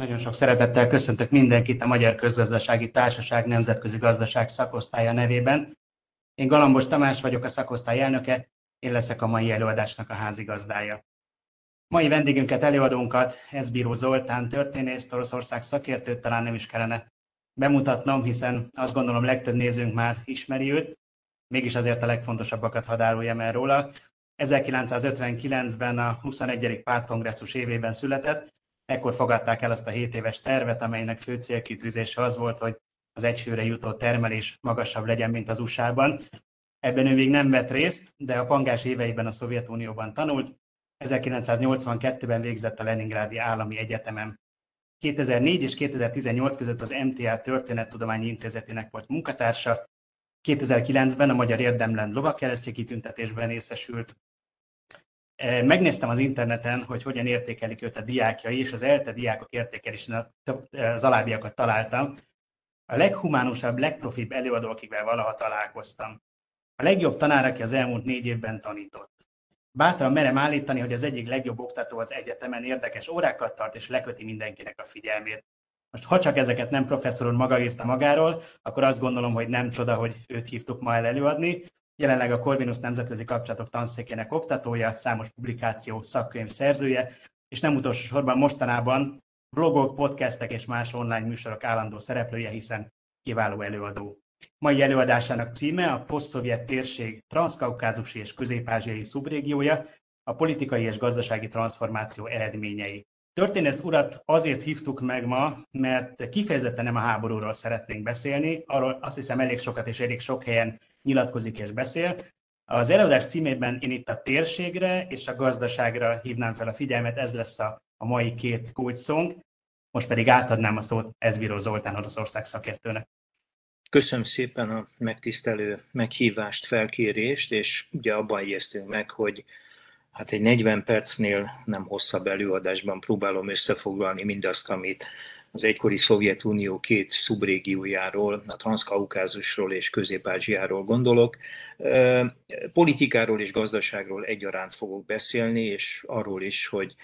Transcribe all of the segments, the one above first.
Nagyon sok szeretettel köszöntök mindenkit a Magyar Közgazdasági Társaság Nemzetközi Gazdaság szakosztálya nevében. Én Galambos Tamás vagyok, a szakosztály elnöke, én leszek a mai előadásnak a házigazdája. Mai vendégünket, előadónkat, Bíró Zoltán, történész, Oroszország szakértőt talán nem is kellene bemutatnom, hiszen azt gondolom legtöbb nézőnk már ismeri őt, mégis azért a legfontosabbakat hadd áruljam el róla. 1959-ben a 21. pártkongresszus évében született, ekkor fogadták el azt a 7 éves tervet, amelynek fő célkitűzése az volt, hogy az egyfőre jutó termelés magasabb legyen, mint az USA-ban. Ebben ő még nem vett részt, de a pangás éveiben a Szovjetunióban tanult, 1982-ben végzett a Leningrádi Állami Egyetemen. 2004 és 2018 között az MTA Történettudományi Intézetének volt munkatársa, 2009-ben a Magyar Érdemlen Lovagkeresztje kitüntetésben részesült. E, megnéztem az interneten, hogy hogyan értékelik őt a diákjai, és az ELTE diákok értékelésén az alábbiakat találtam. A leghumánusabb, legprofibb előadó, akivel valaha találkoztam. A legjobb tanár, aki az elmúlt négy évben tanított. Bátran merem állítani, hogy az egyik legjobb oktató az egyetemen érdekes órákat tart, és leköti mindenkinek a figyelmét. Most ha csak ezeket nem professzor úr maga írta magáról, akkor azt gondolom, hogy nem csoda, hogy őt hívtuk ma el előadni. Jelenleg a Corvinus Nemzetközi Kapcsolatok Tanszékének oktatója, számos publikáció, szakkönyv szerzője, és nem utolsó sorban mostanában blogok, podcastek és más online műsorok állandó szereplője, hiszen kiváló előadó. Mai előadásának címe a posztszovjet térség transzkaukázusi és közép-ázsiai szubrégiója, a politikai és gazdasági transformáció eredményei. Történész urat azért hívtuk meg ma, mert kifejezetten nem a háborúról szeretnénk beszélni, arról azt hiszem elég sokat és elég sok helyen nyilatkozik és beszél. Az előadás címében én itt a térségre és a gazdaságra hívnám fel a figyelmet, ez lesz a, a mai két kulcsszónk. Most pedig átadnám a szót Ezbíró Zoltán Oroszország szakértőnek. Köszönöm szépen a megtisztelő meghívást, felkérést, és ugye abban egyeztünk meg, hogy hát egy 40 percnél nem hosszabb előadásban próbálom összefoglalni mindazt, amit az egykori Szovjetunió két szubrégiójáról, a Transzkaukázusról és Közép-Ázsiáról gondolok. Politikáról és gazdaságról egyaránt fogok beszélni, és arról is, hogy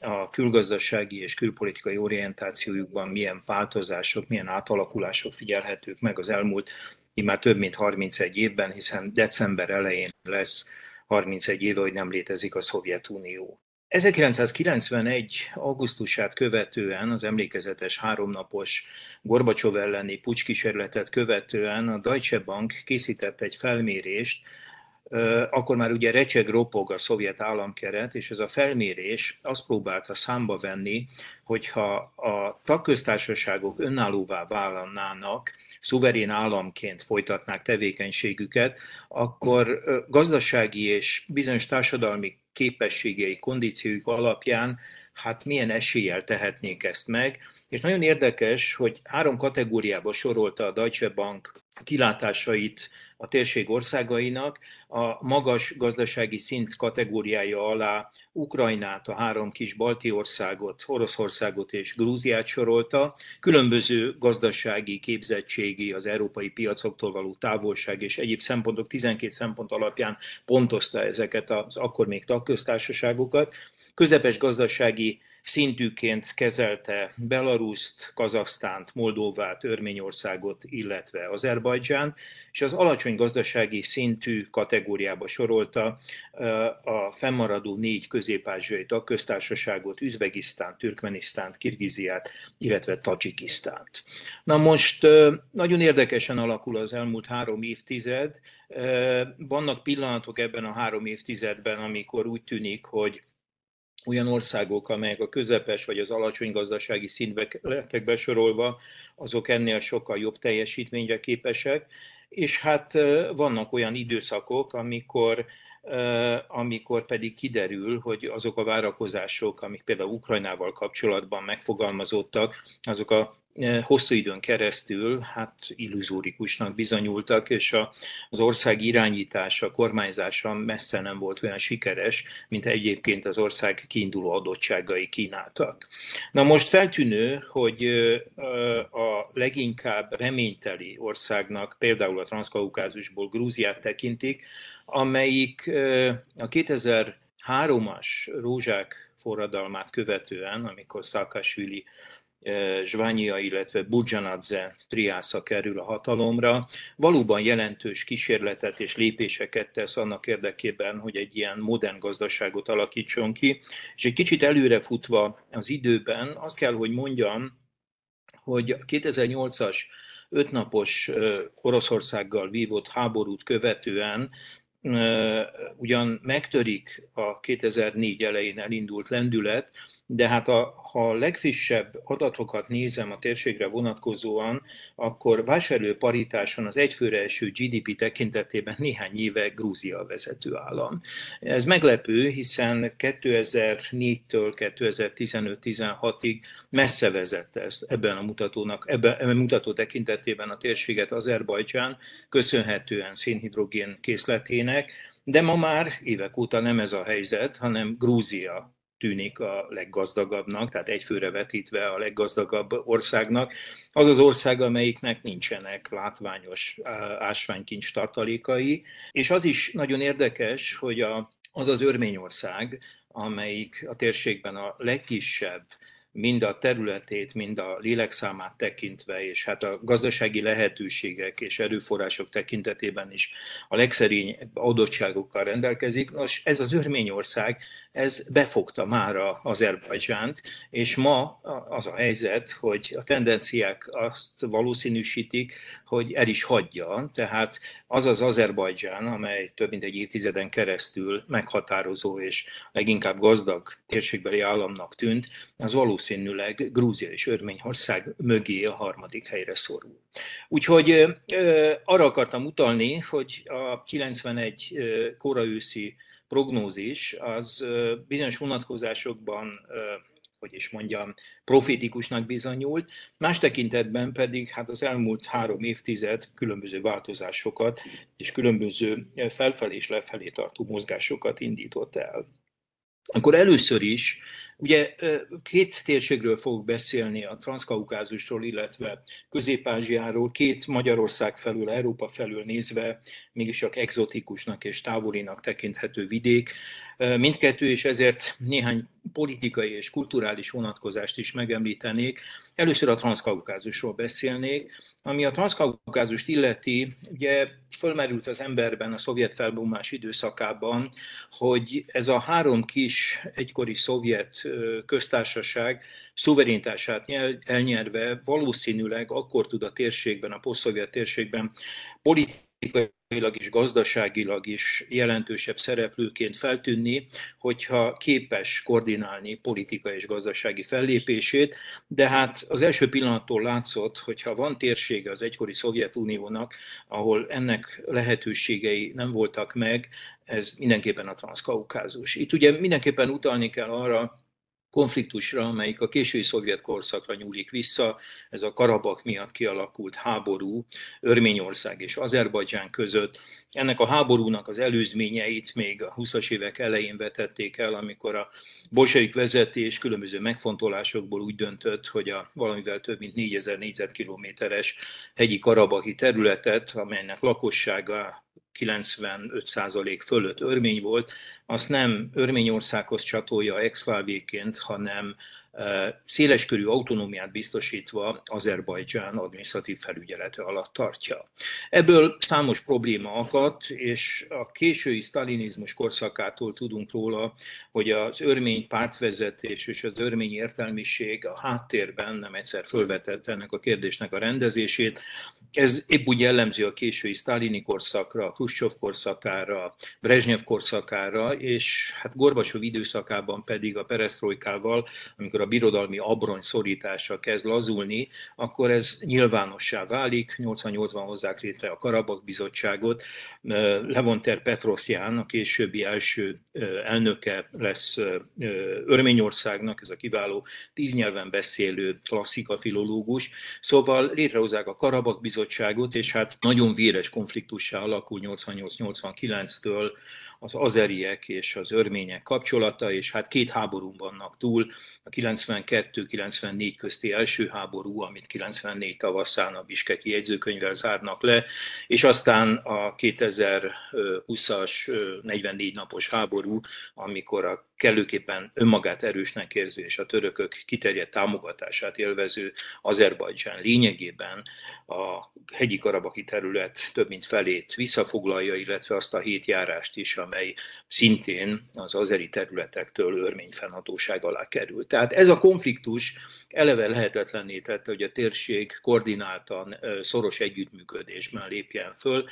a külgazdasági és külpolitikai orientációjukban milyen változások, milyen átalakulások figyelhetők meg az elmúlt már több mint 31 évben, hiszen december elején lesz 31 éve, hogy nem létezik a Szovjetunió. 1991. augusztusát követően, az emlékezetes háromnapos Gorbacsov elleni pucskísérletet követően a Deutsche Bank készített egy felmérést, akkor már ugye recseg ropog a szovjet államkeret, és ez a felmérés azt próbálta számba venni, hogyha a tagköztársaságok önállóvá vállalnának, szuverén államként folytatnák tevékenységüket, akkor gazdasági és bizonyos társadalmi képességei, kondícióik alapján hát milyen eséllyel tehetnék ezt meg. És nagyon érdekes, hogy három kategóriába sorolta a Deutsche Bank kilátásait a térség országainak. A magas gazdasági szint kategóriája alá Ukrajnát, a három kis balti országot, Oroszországot és Grúziát sorolta. Különböző gazdasági, képzettségi, az európai piacoktól való távolság és egyéb szempontok, 12 szempont alapján pontozta ezeket az akkor még tagköztársaságokat. Közepes gazdasági szintűként kezelte Belaruszt, Kazasztánt, Moldovát, Örményországot, illetve Azerbajdzsán, és az alacsony gazdasági szintű kategóriába sorolta a fennmaradó négy közép-ázsiai tagköztársaságot, Üzbegisztánt, Türkmenisztánt, Kirgiziát, illetve Tajikisztánt. Na most nagyon érdekesen alakul az elmúlt három évtized. Vannak pillanatok ebben a három évtizedben, amikor úgy tűnik, hogy olyan országok, amelyek a közepes vagy az alacsony gazdasági szintbe lettek besorolva, azok ennél sokkal jobb teljesítményre képesek, és hát vannak olyan időszakok, amikor amikor pedig kiderül, hogy azok a várakozások, amik például Ukrajnával kapcsolatban megfogalmazottak, azok a hosszú időn keresztül hát illuzórikusnak bizonyultak, és a, az ország irányítása, kormányzása messze nem volt olyan sikeres, mint egyébként az ország kiinduló adottságai kínáltak. Na most feltűnő, hogy a leginkább reményteli országnak például a Transzkaukázusból Grúziát tekintik, amelyik a 2000 háromas rózsák forradalmát követően, amikor Szakásvili Zsványia, illetve Budzsanadze triásza kerül a hatalomra, valóban jelentős kísérletet és lépéseket tesz annak érdekében, hogy egy ilyen modern gazdaságot alakítson ki. És egy kicsit előrefutva az időben, azt kell, hogy mondjam, hogy a 2008-as ötnapos Oroszországgal vívott háborút követően ugyan megtörik a 2004 elején elindult lendület, de hát a, ha a legfrissebb adatokat nézem a térségre vonatkozóan, akkor vásárló paritáson az egyfőre eső GDP tekintetében néhány éve Grúzia a vezető állam. Ez meglepő, hiszen 2004-től 2015-16-ig messze vezette ezt ebben a mutatónak, ebben a mutató tekintetében a térséget Azerbajdzsán, köszönhetően szénhidrogén készletének, de ma már évek óta nem ez a helyzet, hanem Grúzia tűnik a leggazdagabbnak, tehát egyfőre vetítve a leggazdagabb országnak. Az az ország, amelyiknek nincsenek látványos ásványkincs tartalékai, és az is nagyon érdekes, hogy a, az az Örményország, amelyik a térségben a legkisebb mind a területét, mind a lélekszámát tekintve, és hát a gazdasági lehetőségek és erőforrások tekintetében is a legszerény adottságokkal rendelkezik. Nos, ez az Örményország ez befogta már Azerbajdzsánt, és ma az a helyzet, hogy a tendenciák azt valószínűsítik, hogy el is hagyja, tehát az az Azerbajdzsán, amely több mint egy évtizeden keresztül meghatározó és leginkább gazdag térségbeli államnak tűnt, az valószínűleg Grúzia és Örményország mögé a harmadik helyre szorul. Úgyhogy arra akartam utalni, hogy a 91 koraőszi prognózis az bizonyos vonatkozásokban hogy is mondjam, profétikusnak bizonyult, más tekintetben pedig hát az elmúlt három évtized különböző változásokat és különböző felfelé és lefelé tartó mozgásokat indított el. Akkor először is Ugye két térségről fogok beszélni, a Transzkaukázusról, illetve Közép-Ázsiáról, két Magyarország felül, Európa felül nézve, mégis csak exotikusnak és távolinak tekinthető vidék. Mindkettő, és ezért néhány politikai és kulturális vonatkozást is megemlítenék. Először a transzkaukázusról beszélnék. Ami a transzkaukázust illeti, ugye fölmerült az emberben a szovjet felbomlás időszakában, hogy ez a három kis egykori szovjet köztársaság szuverenitását elnyerve valószínűleg akkor tud a térségben, a posztszovjet térségben politikailag és gazdaságilag is jelentősebb szereplőként feltűnni, hogyha képes koordinálni politikai és gazdasági fellépését, de hát az első pillanattól látszott, hogyha van térsége az egykori Szovjetuniónak, ahol ennek lehetőségei nem voltak meg, ez mindenképpen a transzkaukázus. Itt ugye mindenképpen utalni kell arra, konfliktusra, amelyik a késői szovjet korszakra nyúlik vissza. Ez a Karabak miatt kialakult háború Örményország és Azerbajdzsán között. Ennek a háborúnak az előzményeit még a 20-as évek elején vetették el, amikor a bolsevik vezetés különböző megfontolásokból úgy döntött, hogy a valamivel több mint 4000 négyzetkilométeres hegyi karabahi területet, amelynek lakossága 95% fölött örmény volt, azt nem Örményországhoz csatolja ex hanem széleskörű autonómiát biztosítva Azerbajdzsán adminisztratív felügyelete alatt tartja. Ebből számos probléma akadt, és a késői sztalinizmus korszakától tudunk róla, hogy az örmény pártvezetés és az örmény értelmiség a háttérben nem egyszer fölvetette ennek a kérdésnek a rendezését. Ez épp úgy jellemző a késői sztálini korszakra, Khrushchev korszakára, Brezhnev korszakára, és hát Gorbacsov időszakában pedig a perestrojkával, amikor a birodalmi abrony szorítása kezd lazulni, akkor ez nyilvánossá válik. 88-ban hozzák létre a Karabak bizottságot. Levonter Petrosján, a későbbi első elnöke lesz Örményországnak, ez a kiváló tíz nyelven beszélő klasszika filológus. Szóval létrehozzák a Karabak bizottságot, és hát nagyon véres konfliktussá alakul 88-89-től az azeriek és az örmények kapcsolata, és hát két háború vannak túl, a 92-94 közti első háború, amit 94 tavaszán a Biskeki jegyzőkönyvvel zárnak le, és aztán a 2020-as 44 napos háború, amikor a kellőképpen önmagát erősnek érző és a törökök kiterjedt támogatását élvező Azerbajdzsán lényegében a hegyi karabaki terület több mint felét visszafoglalja, illetve azt a hét járást is, amely szintén az azeri területektől örmény fennhatóság alá került. Tehát ez a konfliktus eleve lehetetlenné tette, hogy a térség koordináltan, szoros együttműködésben lépjen föl.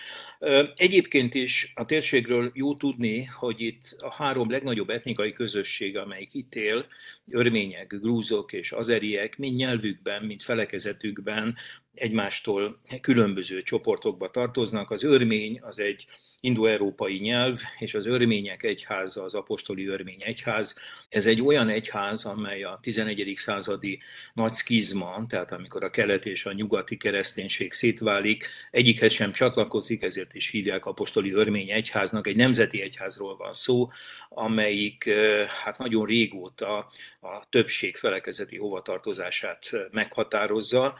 Egyébként is a térségről jó tudni, hogy itt a három legnagyobb etnikai közösség, amelyik itt él, örmények, grúzok és azeriek, mind nyelvükben, mind felekezetükben egymástól különböző csoportokba tartoznak. Az örmény az egy indoeurópai nyelv, és az örmények egyháza, az apostoli örmény egyház. Ez egy olyan egyház, amely a 11. századi nagy skizma, tehát amikor a kelet és a nyugati kereszténység szétválik, egyikhez sem csatlakozik, ezért is hívják apostoli örmény egyháznak. Egy nemzeti egyházról van szó, amelyik hát nagyon régóta a többség felekezeti hovatartozását meghatározza.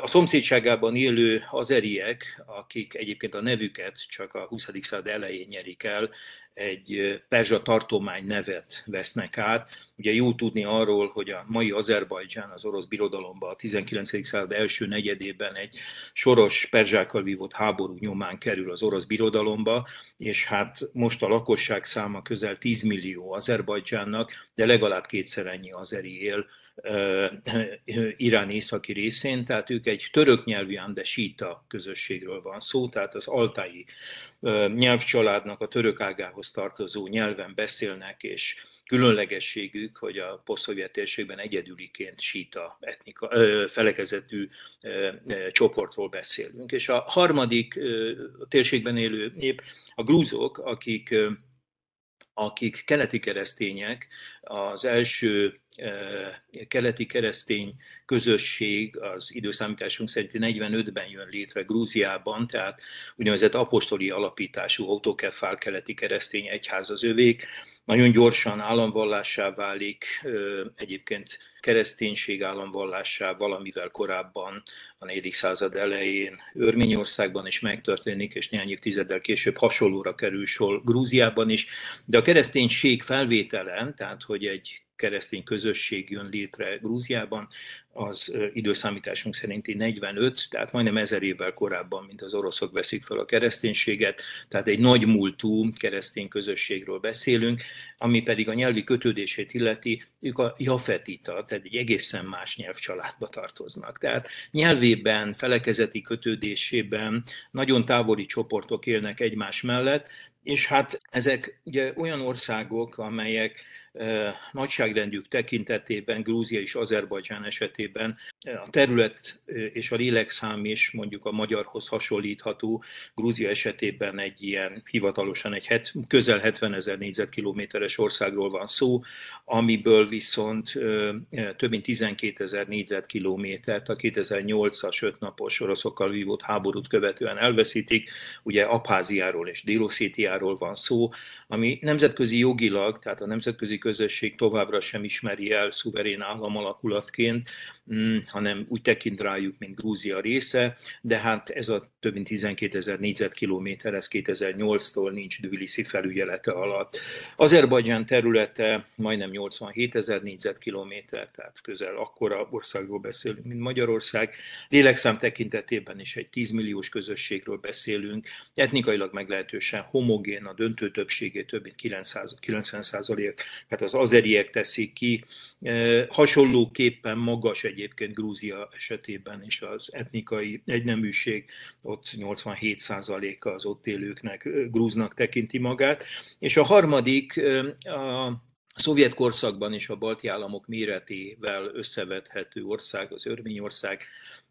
A szomszédságában élő azeriek, akik egyébként a nevüket csak a 20. század elején nyerik el, egy perzsa tartomány nevet vesznek át. Ugye jó tudni arról, hogy a mai Azerbajdzsán az orosz birodalomban a 19. század első negyedében egy soros perzsákkal vívott háború nyomán kerül az orosz birodalomba, és hát most a lakosság száma közel 10 millió Azerbajdzsánnak, de legalább kétszer ennyi azeri él Irán északi részén, tehát ők egy török nyelvű, de síta közösségről van szó, tehát az altái nyelvcsaládnak a török ágához tartozó nyelven beszélnek, és különlegességük, hogy a posztszovjet térségben egyedüliként síta etnika, felekezetű csoportról beszélünk. És a harmadik térségben élő nép a grúzok, akik akik keleti keresztények, az első keleti keresztény közösség az időszámításunk szerint 45-ben jön létre Grúziában, tehát úgynevezett apostoli alapítású autokefál keleti keresztény egyház az övék. Nagyon gyorsan államvallássá válik, egyébként kereszténység államvallássá valamivel korábban, a 4. század elején Örményországban is megtörténik, és néhány évtizeddel később hasonlóra kerül sor Grúziában is. De a kereszténység felvétele, tehát hogy egy keresztény közösség jön létre Grúziában, az időszámításunk szerinti 45, tehát majdnem ezer évvel korábban, mint az oroszok veszik fel a kereszténységet, tehát egy nagy múltú keresztény közösségről beszélünk, ami pedig a nyelvi kötődését illeti, ők a jafetita, tehát egy egészen más nyelvcsaládba tartoznak. Tehát nyelvében, felekezeti kötődésében nagyon távoli csoportok élnek egymás mellett, és hát ezek ugye olyan országok, amelyek nagyságrendjük tekintetében, Grúzia és Azerbajdzsán esetében a terület és a lélekszám is mondjuk a magyarhoz hasonlítható. Grúzia esetében egy ilyen hivatalosan egy het, közel 70 ezer négyzetkilométeres országról van szó, amiből viszont több mint 12 ezer négyzetkilométert a 2008-as ötnapos oroszokkal vívott háborút követően elveszítik. Ugye Abháziáról és Délosszétiáról van szó, ami nemzetközi jogilag, tehát a nemzetközi közösség továbbra sem ismeri el szuverén államalakulatként, hanem úgy tekint rájuk, mint Grúzia része, de hát ez a több mint 12 ezer négyzetkilométer, ez 2008-tól nincs Tbilisi felügyelete alatt. Azerbajdzsán területe majdnem 87 ezer négyzetkilométer, tehát közel akkora országról beszélünk, mint Magyarország. Lélekszám tekintetében is egy 10 milliós közösségről beszélünk, etnikailag meglehetősen homogén, a döntő többségét több mint 90 százalék, tehát az azeriek teszik ki. E, hasonlóképpen magas egy egyébként Grúzia esetében is az etnikai egyneműség, ott 87%-a az ott élőknek grúznak tekinti magát. És a harmadik, a szovjet korszakban is a balti államok méretével összevethető ország, az Örményország,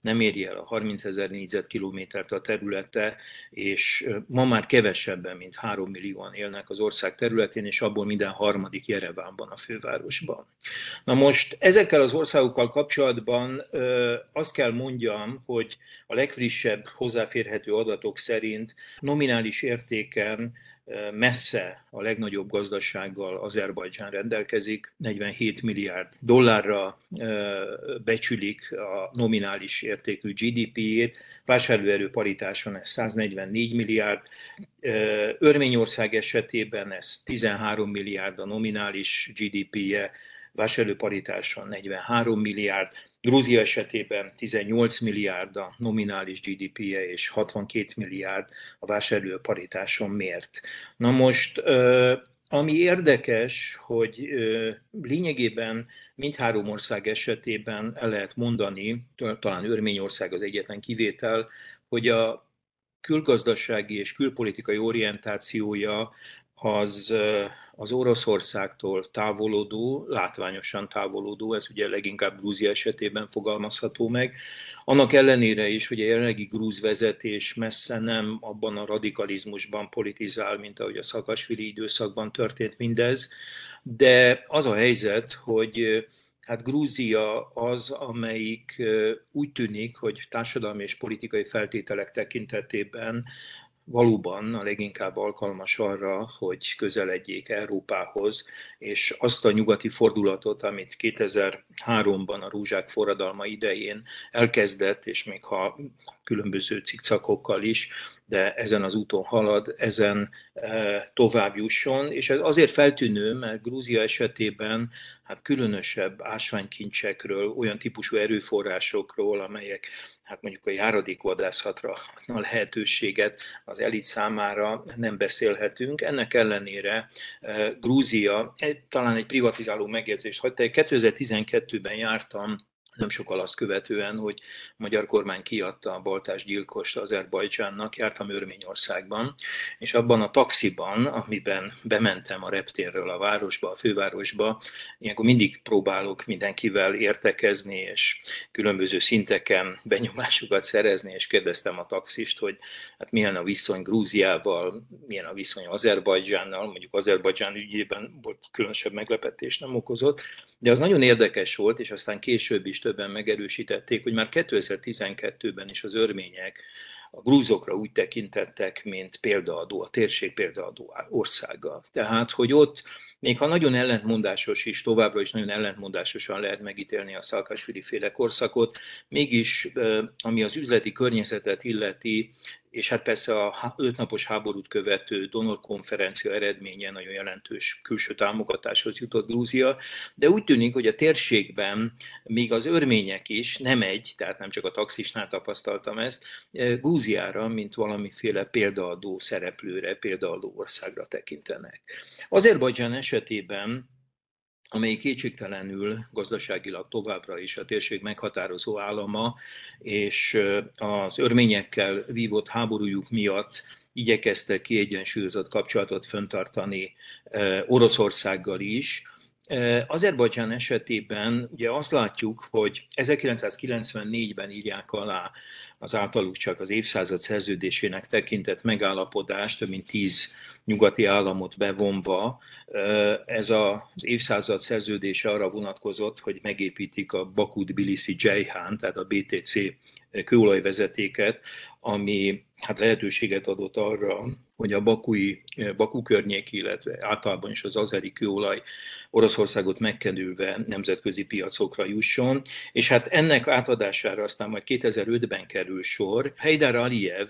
nem éri el a 30 ezer négyzetkilométert a területe, és ma már kevesebben, mint 3 millióan élnek az ország területén, és abból minden harmadik Jerevánban, a fővárosban. Na most ezekkel az országokkal kapcsolatban azt kell mondjam, hogy a legfrissebb hozzáférhető adatok szerint nominális értéken messze a legnagyobb gazdasággal Azerbajdzsán rendelkezik, 47 milliárd dollárra becsülik a nominális értékű GDP-jét, vásárlóerő paritáson ez 144 milliárd, Örményország esetében ez 13 milliárd a nominális GDP-je, vásárlóparitáson 43 milliárd, Grúzia esetében 18 milliárd a nominális GDP-je és 62 milliárd a vásárló paritáson mért. Na most, ami érdekes, hogy lényegében mindhárom ország esetében el lehet mondani, talán Örményország az egyetlen kivétel, hogy a külgazdasági és külpolitikai orientációja az az Oroszországtól távolodó, látványosan távolodó, ez ugye leginkább Grúzia esetében fogalmazható meg, annak ellenére is, hogy a jelenlegi grúz vezetés messze nem abban a radikalizmusban politizál, mint ahogy a szakasvili időszakban történt mindez, de az a helyzet, hogy hát Grúzia az, amelyik úgy tűnik, hogy társadalmi és politikai feltételek tekintetében valóban a leginkább alkalmas arra, hogy közeledjék Európához, és azt a nyugati fordulatot, amit 2003-ban a Rúzsák forradalma idején elkezdett, és még ha különböző cikcakokkal is, de ezen az úton halad, ezen e, tovább jusson, és ez azért feltűnő, mert Grúzia esetében hát különösebb ásványkincsekről, olyan típusú erőforrásokról, amelyek hát mondjuk a járadékvadászatra a lehetőséget az elit számára nem beszélhetünk. Ennek ellenére e, Grúzia, talán egy privatizáló megjegyzést hagyta, 2012-ben jártam nem sokkal azt követően, hogy a magyar kormány kiadta a baltás gyilkost Azerbajdzsánnak, jártam Örményországban, és abban a taxiban, amiben bementem a reptérről a városba, a fővárosba, ilyenkor mindig próbálok mindenkivel értekezni, és különböző szinteken benyomásokat szerezni, és kérdeztem a taxist, hogy hát milyen a viszony Grúziával, milyen a viszony Azerbajdzsánnal, mondjuk Azerbajdzsán ügyében volt különösebb meglepetés nem okozott, de az nagyon érdekes volt, és aztán később is többen megerősítették, hogy már 2012-ben is az örmények a grúzokra úgy tekintettek, mint példaadó, a térség példaadó országa. Tehát, hogy ott még ha nagyon ellentmondásos is, továbbra is nagyon ellentmondásosan lehet megítélni a Szalkasvili féle korszakot, mégis ami az üzleti környezetet illeti, és hát persze a ötnapos háborút követő donor konferencia eredménye nagyon jelentős külső támogatáshoz jutott Grúzia, de úgy tűnik, hogy a térségben még az örmények is, nem egy, tehát nem csak a taxisnál tapasztaltam ezt, Grúziára, mint valamiféle példaadó szereplőre, példaadó országra tekintenek. Azerbajdzsán esetében amely kétségtelenül gazdaságilag továbbra is a térség meghatározó állama, és az örményekkel vívott háborújuk miatt igyekeztek kiegyensúlyozott kapcsolatot föntartani Oroszországgal is. Azerbajdzsán esetében ugye azt látjuk, hogy 1994-ben írják alá az általuk csak az évszázad szerződésének tekintett megállapodást, több mint tíz nyugati államot bevonva. Ez az évszázad szerződése arra vonatkozott, hogy megépítik a Baku-Tbilisi Jayhan, tehát a BTC kőolajvezetéket, ami hát lehetőséget adott arra, hogy a bakui, Baku környék, illetve általában is az azeri kőolaj Oroszországot megkenülve nemzetközi piacokra jusson, és hát ennek átadására aztán majd 2005-ben kerül sor. Heidar Aliyev,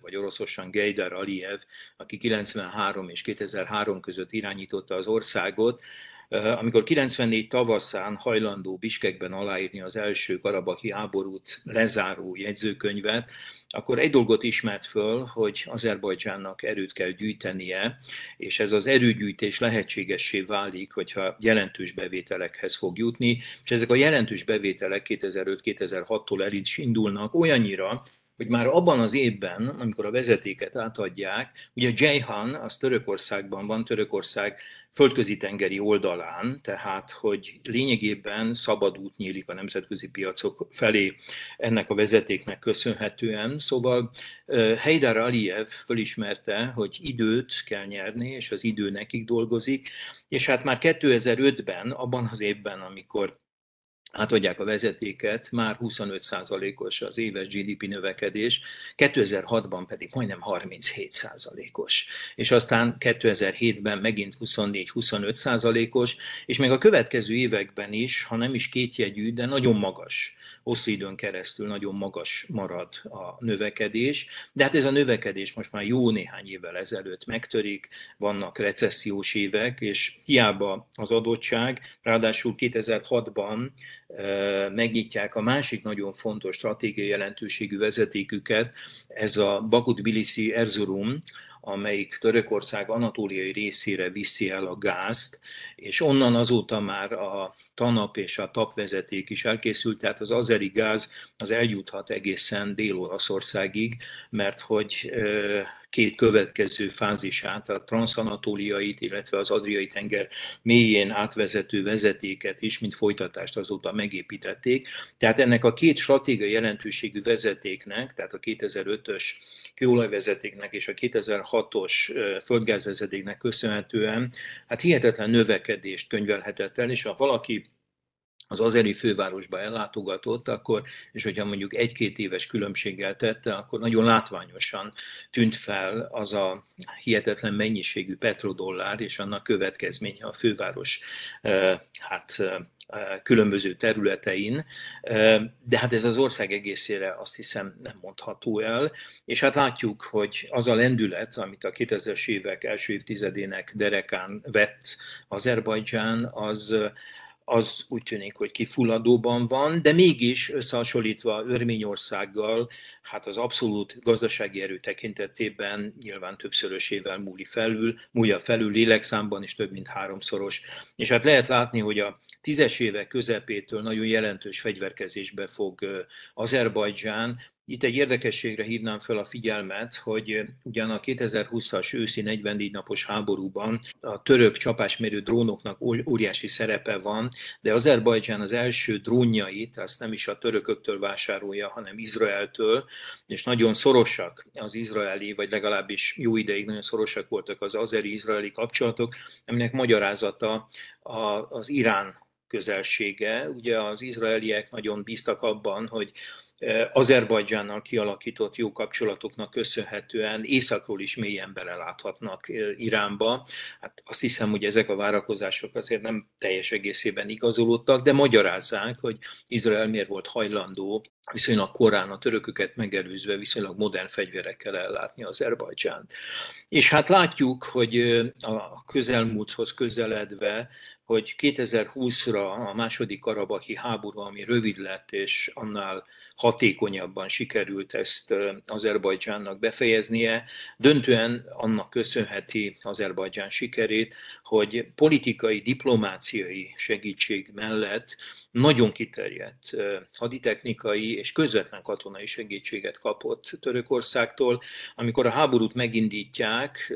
vagy oroszosan Geidar Aliyev, aki 93 és 2003 között irányította az országot, amikor 94 tavaszán hajlandó Biskekben aláírni az első karabaki háborút lezáró jegyzőkönyvet, akkor egy dolgot ismert föl, hogy Azerbajdzsánnak erőt kell gyűjtenie, és ez az erőgyűjtés lehetségessé válik, hogyha jelentős bevételekhez fog jutni, és ezek a jelentős bevételek 2005-2006-tól el is indulnak olyannyira, hogy már abban az évben, amikor a vezetéket átadják, ugye Jayhan, az Törökországban van, Törökország földközi tengeri oldalán, tehát hogy lényegében szabad út nyílik a nemzetközi piacok felé ennek a vezetéknek köszönhetően. Szóval Heidar Aliyev fölismerte, hogy időt kell nyerni, és az idő nekik dolgozik, és hát már 2005-ben, abban az évben, amikor átadják a vezetéket, már 25%-os az éves GDP növekedés, 2006-ban pedig majdnem 37%-os. És aztán 2007-ben megint 24-25%-os, és még a következő években is, ha nem is kétjegyű, de nagyon magas, hosszú időn keresztül nagyon magas marad a növekedés. De hát ez a növekedés most már jó néhány évvel ezelőtt megtörik, vannak recessziós évek, és hiába az adottság, ráadásul 2006-ban megnyitják a másik nagyon fontos stratégiai jelentőségű vezetéküket, ez a Bakut-Bilisi Erzurum, amelyik Törökország anatóliai részére viszi el a gázt, és onnan azóta már a TANAP és a TAP vezeték is elkészült, tehát az azeri gáz az eljuthat egészen Dél-Olaszországig, mert hogy két következő fázisát, a transzanatóliait, illetve az Adriai tenger mélyén átvezető vezetéket is, mint folytatást azóta megépítették. Tehát ennek a két stratégiai jelentőségű vezetéknek, tehát a 2005-ös kőolajvezetéknek és a 2006-os földgázvezetéknek köszönhetően, hát hihetetlen növekedést könyvelhetett el, és ha valaki az azeri fővárosba ellátogatott, akkor, és hogyha mondjuk egy-két éves különbséggel tette, akkor nagyon látványosan tűnt fel az a hihetetlen mennyiségű petrodollár, és annak következménye a főváros hát, különböző területein, de hát ez az ország egészére azt hiszem nem mondható el, és hát látjuk, hogy az a lendület, amit a 2000-es évek első évtizedének derekán vett Azerbajdzsán, az az úgy tűnik, hogy kifulladóban van, de mégis összehasonlítva Örményországgal, hát az abszolút gazdasági erő tekintetében nyilván többszörösével múli felül, múlja felül lélekszámban is több mint háromszoros. És hát lehet látni, hogy a tízes évek közepétől nagyon jelentős fegyverkezésbe fog Azerbajdzsán, itt egy érdekességre hívnám fel a figyelmet, hogy ugyan a 2020-as őszi 44 napos háborúban a török csapásmérő drónoknak óriási szerepe van, de Azerbajdzsán az első drónjait azt nem is a törököktől vásárolja, hanem Izraeltől, és nagyon szorosak az izraeli, vagy legalábbis jó ideig nagyon szorosak voltak az azeri-izraeli kapcsolatok, aminek magyarázata az Irán közelsége. Ugye az izraeliek nagyon bíztak abban, hogy Azerbajdzsánnal kialakított jó kapcsolatoknak köszönhetően északról is mélyen beleláthatnak Iránba. Hát azt hiszem, hogy ezek a várakozások azért nem teljes egészében igazolódtak, de magyarázzák, hogy Izrael miért volt hajlandó viszonylag korán a törököket megelőzve viszonylag modern fegyverekkel ellátni Azerbajdzsánt. És hát látjuk, hogy a közelmúlthoz közeledve hogy 2020-ra a második karabahi háború, ami rövid lett, és annál hatékonyabban sikerült ezt Azerbajdzsánnak befejeznie. Döntően annak köszönheti Azerbajdzsán sikerét, hogy politikai, diplomáciai segítség mellett nagyon kiterjedt haditechnikai és közvetlen katonai segítséget kapott Törökországtól. Amikor a háborút megindítják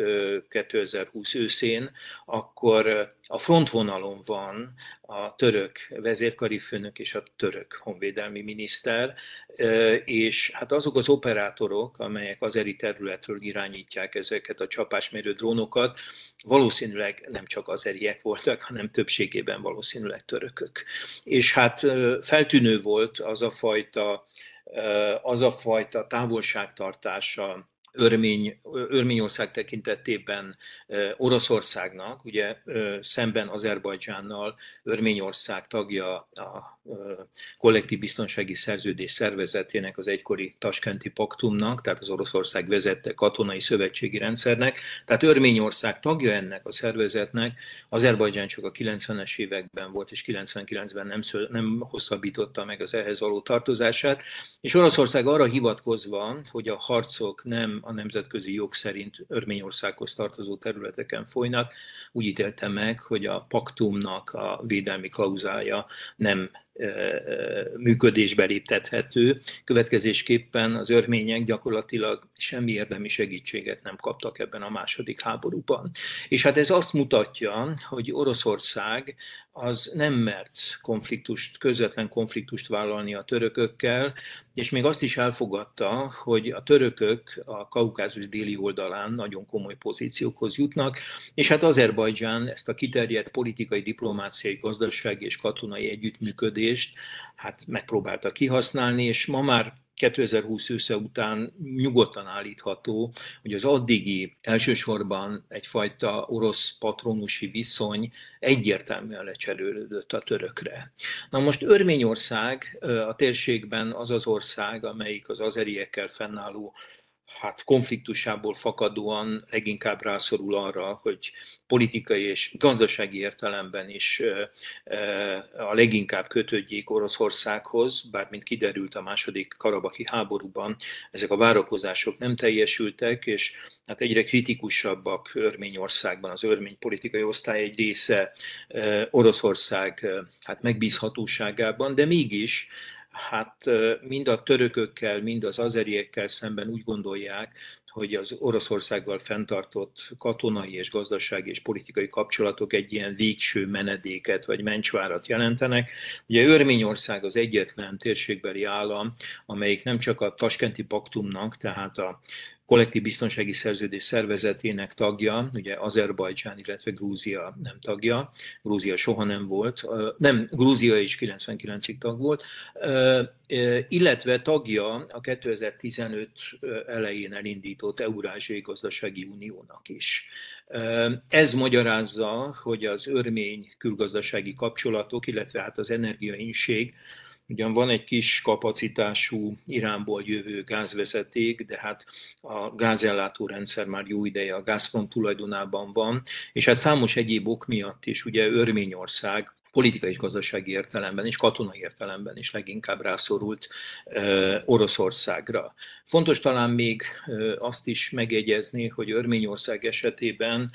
2020 őszén, akkor a frontvonalon van a török vezérkari főnök és a török honvédelmi miniszter, és hát azok az operátorok, amelyek azeri területről irányítják ezeket a csapásmérő drónokat, valószínűleg nem csak azeriek voltak, hanem többségében valószínűleg törökök. És hát feltűnő volt az a fajta, az a fajta távolságtartása Örmény, Örményország tekintetében Oroszországnak, ugye szemben Azerbajdzsánnal Örményország tagja a kollektív biztonsági szerződés szervezetének, az egykori Taskenti Paktumnak, tehát az Oroszország vezette katonai szövetségi rendszernek, tehát Örményország tagja ennek a szervezetnek, Azerbajdzsán csak a 90-es években volt, és 99-ben nem, nem hosszabbította meg az ehhez való tartozását, és Oroszország arra hivatkozva, hogy a harcok nem a nemzetközi jog szerint Örményországhoz tartozó területeken folynak, úgy ítélte meg, hogy a paktumnak a védelmi klauzája nem működésbe léptethető. Következésképpen az örmények gyakorlatilag semmi érdemi segítséget nem kaptak ebben a második háborúban. És hát ez azt mutatja, hogy Oroszország az nem mert konfliktust, közvetlen konfliktust vállalni a törökökkel, és még azt is elfogadta, hogy a törökök a Kaukázus déli oldalán nagyon komoly pozíciókhoz jutnak, és hát Azerbajdzsán ezt a kiterjedt politikai, diplomáciai, gazdasági és katonai együttműködést összefüggést hát megpróbálta kihasználni, és ma már 2020 ősze után nyugodtan állítható, hogy az addigi elsősorban egyfajta orosz patronusi viszony egyértelműen lecserélődött a törökre. Na most Örményország a térségben az az ország, amelyik az azeriekkel fennálló hát konfliktusából fakadóan leginkább rászorul arra, hogy politikai és gazdasági értelemben is a leginkább kötődjék Oroszországhoz, bár mint kiderült a második karabaki háborúban, ezek a várakozások nem teljesültek, és hát egyre kritikusabbak Örményországban, az örmény politikai osztály egy része Oroszország hát megbízhatóságában, de mégis hát mind a törökökkel, mind az azeriekkel szemben úgy gondolják, hogy az Oroszországgal fenntartott katonai és gazdasági és politikai kapcsolatok egy ilyen végső menedéket vagy mencsvárat jelentenek. Ugye Örményország az egyetlen térségbeli állam, amelyik nem csak a Taskenti Paktumnak, tehát a kollektív biztonsági szerződés szervezetének tagja, ugye Azerbajdzsán, illetve Grúzia nem tagja, Grúzia soha nem volt, nem, Grúzia is 99-ig tag volt, illetve tagja a 2015 elején elindított Eurázsiai Gazdasági Uniónak is. Ez magyarázza, hogy az örmény külgazdasági kapcsolatok, illetve hát az energiainség Ugyan van egy kis kapacitású Iránból jövő gázvezeték, de hát a gázellátó rendszer már jó ideje a Gazprom tulajdonában van, és hát számos egyéb ok miatt is, ugye Örményország politikai és gazdasági értelemben és katonai értelemben is leginkább rászorult Oroszországra. Fontos talán még azt is megjegyezni, hogy Örményország esetében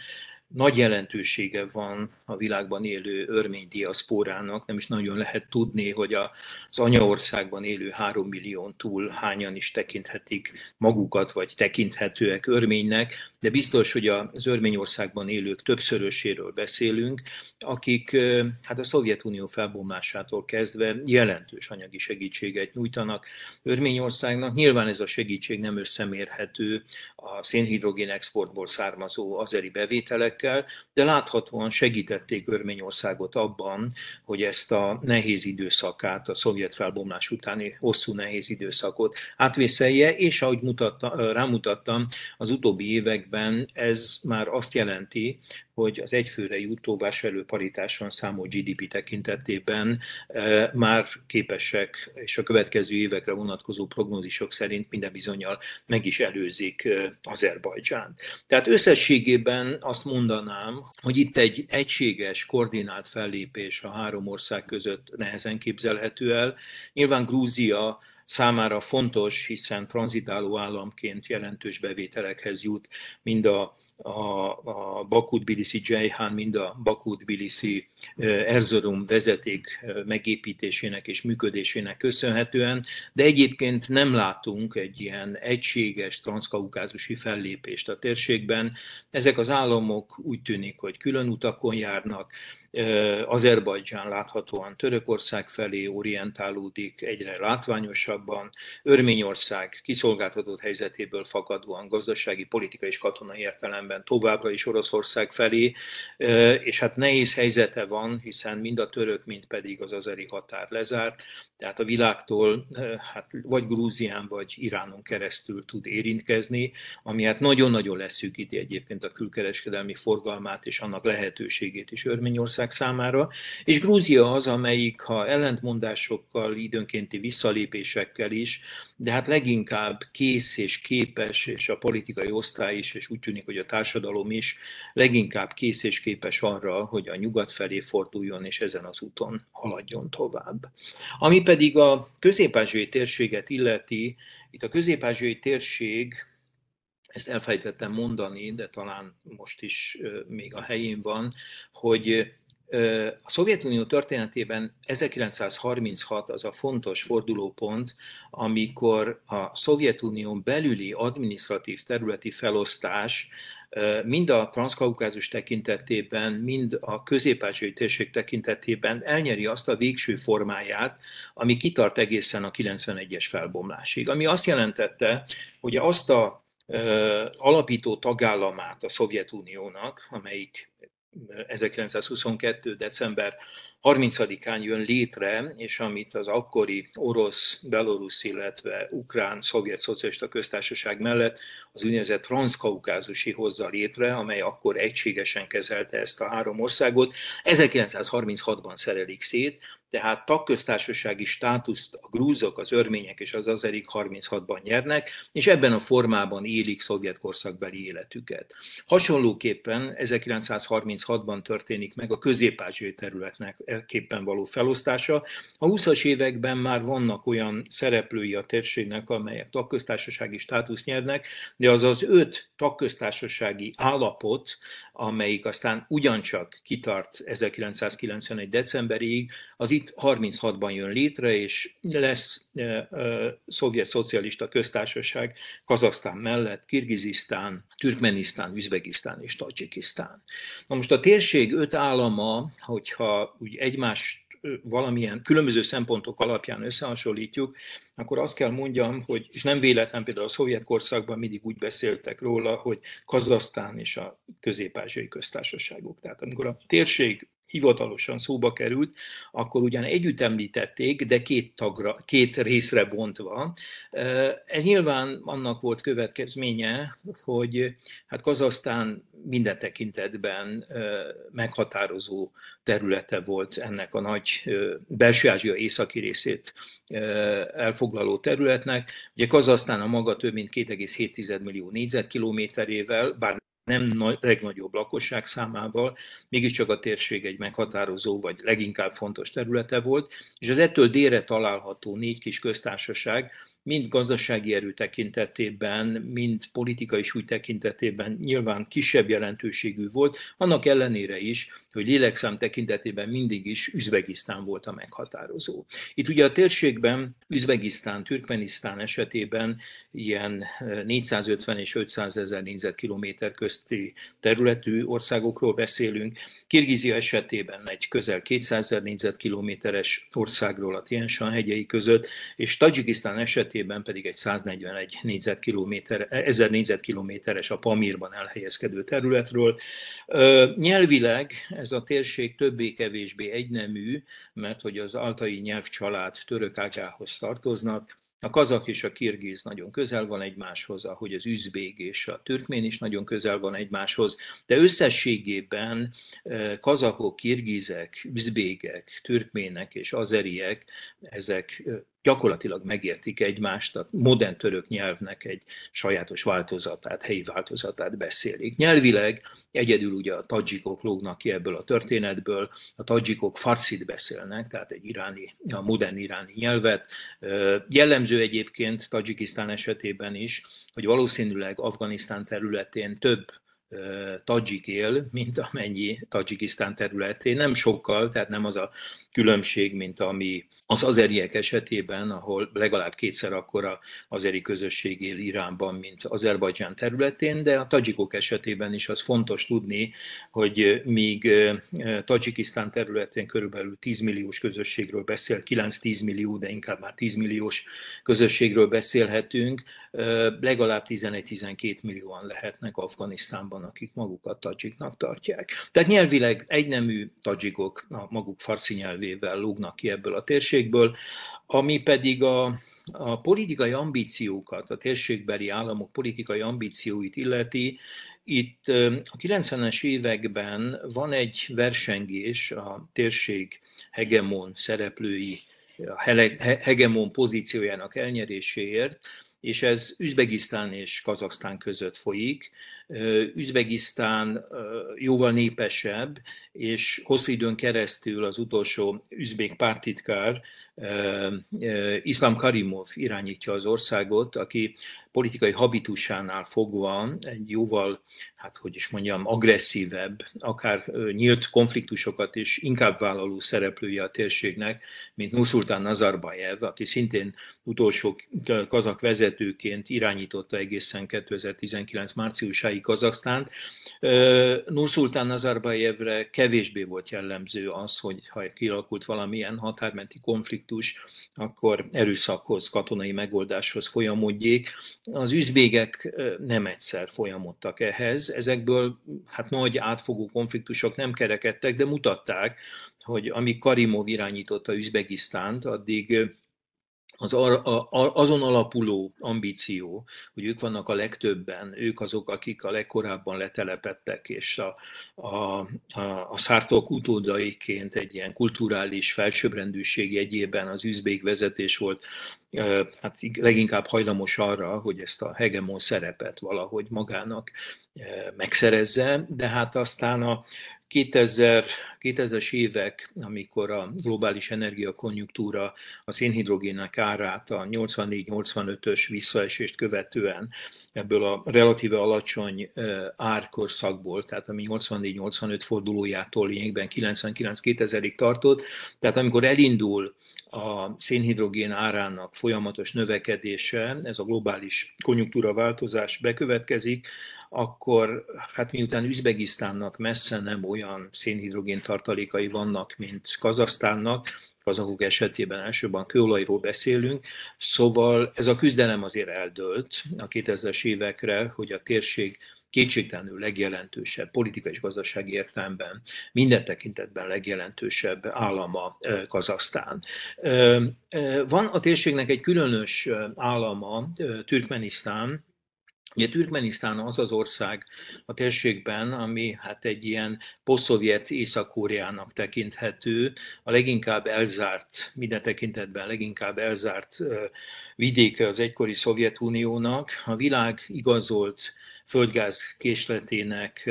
nagy jelentősége van a világban élő örmény diaszpórának, nem is nagyon lehet tudni, hogy az anyaországban élő három millión túl hányan is tekinthetik magukat, vagy tekinthetőek örménynek, de biztos, hogy az Örményországban élők többszöröséről beszélünk, akik hát a Szovjetunió felbomlásától kezdve jelentős anyagi segítséget nyújtanak Örményországnak. Nyilván ez a segítség nem összemérhető a szénhidrogén exportból származó azeri bevételekkel, de láthatóan segítették Örményországot abban, hogy ezt a nehéz időszakát, a szovjet felbomlás utáni hosszú nehéz időszakot átvészelje, és ahogy mutatta, rámutattam, az utóbbi években ez már azt jelenti, hogy az egyfőre jutó vásárlóparitáson számolt GDP tekintetében e, már képesek, és a következő évekre vonatkozó prognózisok szerint minden bizonyal meg is előzik e, Azerbajdzsán. Tehát összességében azt mondanám, hogy itt egy egységes, koordinált fellépés a három ország között nehezen képzelhető el. Nyilván Grúzia számára fontos, hiszen tranzitáló államként jelentős bevételekhez jut mind a a, a Bakut-Bilisi Jayhan, mind a Bakut-Bilisi Erzurum vezeték megépítésének és működésének köszönhetően, de egyébként nem látunk egy ilyen egységes transzkaukázusi fellépést a térségben. Ezek az államok úgy tűnik, hogy külön utakon járnak, Azerbajdzsán láthatóan Törökország felé orientálódik egyre látványosabban, Örményország kiszolgáltatott helyzetéből fakadóan gazdasági, politikai és katonai értelemben továbbra is Oroszország felé, és hát nehéz helyzete van, hiszen mind a török, mind pedig az azeri határ lezárt, tehát a világtól hát vagy Grúzián, vagy Iránon keresztül tud érintkezni, ami hát nagyon-nagyon leszűkíti egyébként a külkereskedelmi forgalmát és annak lehetőségét is Örményország számára. És Grúzia az, amelyik, ha ellentmondásokkal, időnkénti visszalépésekkel is, de hát leginkább kész és képes, és a politikai osztály is, és úgy tűnik, hogy a társadalom is leginkább kész és képes arra, hogy a nyugat felé forduljon, és ezen az úton haladjon tovább. Ami pedig a közép térséget illeti, itt a közép térség, ezt elfejtettem mondani, de talán most is még a helyén van, hogy a Szovjetunió történetében 1936 az a fontos fordulópont, amikor a Szovjetunión belüli administratív területi felosztás mind a transzkaukázus tekintetében, mind a közép térség tekintetében elnyeri azt a végső formáját, ami kitart egészen a 91-es felbomlásig. Ami azt jelentette, hogy azt a alapító tagállamát a Szovjetuniónak, amelyik 1922. december 30-án jön létre, és amit az akkori orosz, belorusz, illetve ukrán, szovjet szocialista köztársaság mellett az úgynevezett transzkaukázusi hozza létre, amely akkor egységesen kezelte ezt a három országot. 1936-ban szerelik szét, tehát tagköztársasági státuszt a grúzok, az örmények és az azerik 36-ban nyernek, és ebben a formában élik szovjet korszakbeli életüket. Hasonlóképpen 1936-ban történik meg a közép-ázsiai területnek képpen való felosztása. A 20-as években már vannak olyan szereplői a térségnek, amelyek tagköztársasági státuszt nyernek, de az az öt tagköztársasági állapot, amelyik aztán ugyancsak kitart 1991. decemberig, az itt 36-ban jön létre, és lesz e, e, szovjet szocialista köztársaság Kazaksztán mellett Kirgizisztán, Türkmenisztán, Üzbegisztán és Tajikisztán. Na most a térség öt állama, hogyha úgy egymást valamilyen különböző szempontok alapján összehasonlítjuk, akkor azt kell mondjam, hogy, és nem véletlen például a szovjet korszakban mindig úgy beszéltek róla, hogy Kazasztán és a közép-ázsiai köztársaságok. Tehát amikor a térség hivatalosan szóba került, akkor ugyan együtt említették, de két, tagra, két részre bontva. Ez nyilván annak volt következménye, hogy hát Kazasztán minden tekintetben meghatározó területe volt ennek a nagy belső-ázsia északi részét elfoglaló területnek. Ugye Kazasztán a maga több mint 2,7 millió négyzetkilométerével, bár nem nagy, legnagyobb lakosság számával, mégiscsak a térség egy meghatározó, vagy leginkább fontos területe volt, és az ettől délre található négy kis köztársaság mind gazdasági erő tekintetében, mind politikai súly tekintetében nyilván kisebb jelentőségű volt, annak ellenére is, hogy lélekszám tekintetében mindig is Üzbegisztán volt a meghatározó. Itt ugye a térségben Üzbegisztán, Türkmenisztán esetében ilyen 450 és 500 ezer négyzetkilométer közti területű országokról beszélünk. Kirgizia esetében egy közel 200 ezer négyzetkilométeres országról a Tienshan hegyei között, és Tajikisztán esetében esetében pedig egy 141 négyzetkilométer, 1000 négyzetkilométeres a Pamirban elhelyezkedő területről. Nyelvileg ez a térség többé-kevésbé egynemű, mert hogy az altai nyelvcsalád török ágához tartoznak, a kazak és a kirgiz nagyon közel van egymáshoz, ahogy az üzbég és a türkmén is nagyon közel van egymáshoz, de összességében kazakok, kirgizek, üzbégek, türkmének és azeriek, ezek gyakorlatilag megértik egymást, a modern török nyelvnek egy sajátos változatát, helyi változatát beszélik. Nyelvileg egyedül ugye a tadzsikok lógnak ki ebből a történetből, a tadzsikok farszit beszélnek, tehát egy iráni, a modern iráni nyelvet. Jellemző egyébként Tadzsikisztán esetében is, hogy valószínűleg Afganisztán területén több tadzsik él, mint amennyi Tadzsikisztán területén. Nem sokkal, tehát nem az a különbség, mint ami az azeriek esetében, ahol legalább kétszer akkora azeri közösség él Iránban, mint Azerbajdzsán területén, de a tadzsikok esetében is az fontos tudni, hogy míg Tadzsikisztán területén körülbelül 10 milliós közösségről beszél, 9-10 millió, de inkább már 10 milliós közösségről beszélhetünk, legalább 11-12 millióan lehetnek Afganisztánban, akik magukat tadzsiknak tartják. Tehát nyelvileg egynemű tadzsikok a maguk farszi nyelvével lógnak ki ebből a térségből, ami pedig a, a politikai ambíciókat, a térségbeli államok politikai ambícióit illeti, itt a 90-es években van egy versengés a térség hegemon szereplői, a hegemon pozíciójának elnyeréséért, és ez Üzbegisztán és Kazaksztán között folyik. Üzbegisztán jóval népesebb, és hosszú időn keresztül az utolsó üzbék pártitkár, Iszlám Karimov irányítja az országot, aki politikai habitusánál fogva egy jóval, hát hogy is mondjam, agresszívebb, akár nyílt konfliktusokat is inkább vállaló szereplője a térségnek, mint Nursultán Nazarbayev, aki szintén utolsó kazak vezetőként irányította egészen 2019 márciusáig sokáig Kazaksztánt. Nurszultán Nazarbayevre kevésbé volt jellemző az, hogy ha kialakult valamilyen határmenti konfliktus, akkor erőszakhoz, katonai megoldáshoz folyamodjék. Az üzbégek nem egyszer folyamodtak ehhez. Ezekből hát nagy átfogó konfliktusok nem kerekedtek, de mutatták, hogy amíg Karimov irányította Üzbegisztánt, addig az a, a, azon alapuló ambíció, hogy ők vannak a legtöbben, ők azok, akik a legkorábban letelepettek, és a, a, a, a szártok utódaiként egy ilyen kulturális felsőbbrendűség jegyében az üzbék vezetés volt hát leginkább hajlamos arra, hogy ezt a hegemon szerepet valahogy magának megszerezze, de hát aztán a 2000, 2000-es évek, amikor a globális energiakonjunktúra a szénhidrogének árát a 84-85-ös visszaesést követően ebből a relatíve alacsony árkorszakból, tehát ami 84-85 fordulójától lényegben 99-2000-ig tartott, tehát amikor elindul a szénhidrogén árának folyamatos növekedése, ez a globális konjunktúra változás bekövetkezik, akkor hát miután Üzbegisztánnak messze nem olyan szénhidrogén tartalékai vannak, mint Kazasztánnak, kazakok esetében elsőben kőolajról beszélünk, szóval ez a küzdelem azért eldőlt a 2000-es évekre, hogy a térség kétségtelenül legjelentősebb politikai és gazdasági értelemben, minden tekintetben legjelentősebb állama Kazasztán. Van a térségnek egy különös állama, Türkmenisztán, Ugye Türkmenisztán az az ország a térségben, ami hát egy ilyen poszovjet Észak-Koreának tekinthető, a leginkább elzárt, minden tekintetben leginkább elzárt vidéke az egykori Szovjetuniónak. A világ igazolt földgáz késletének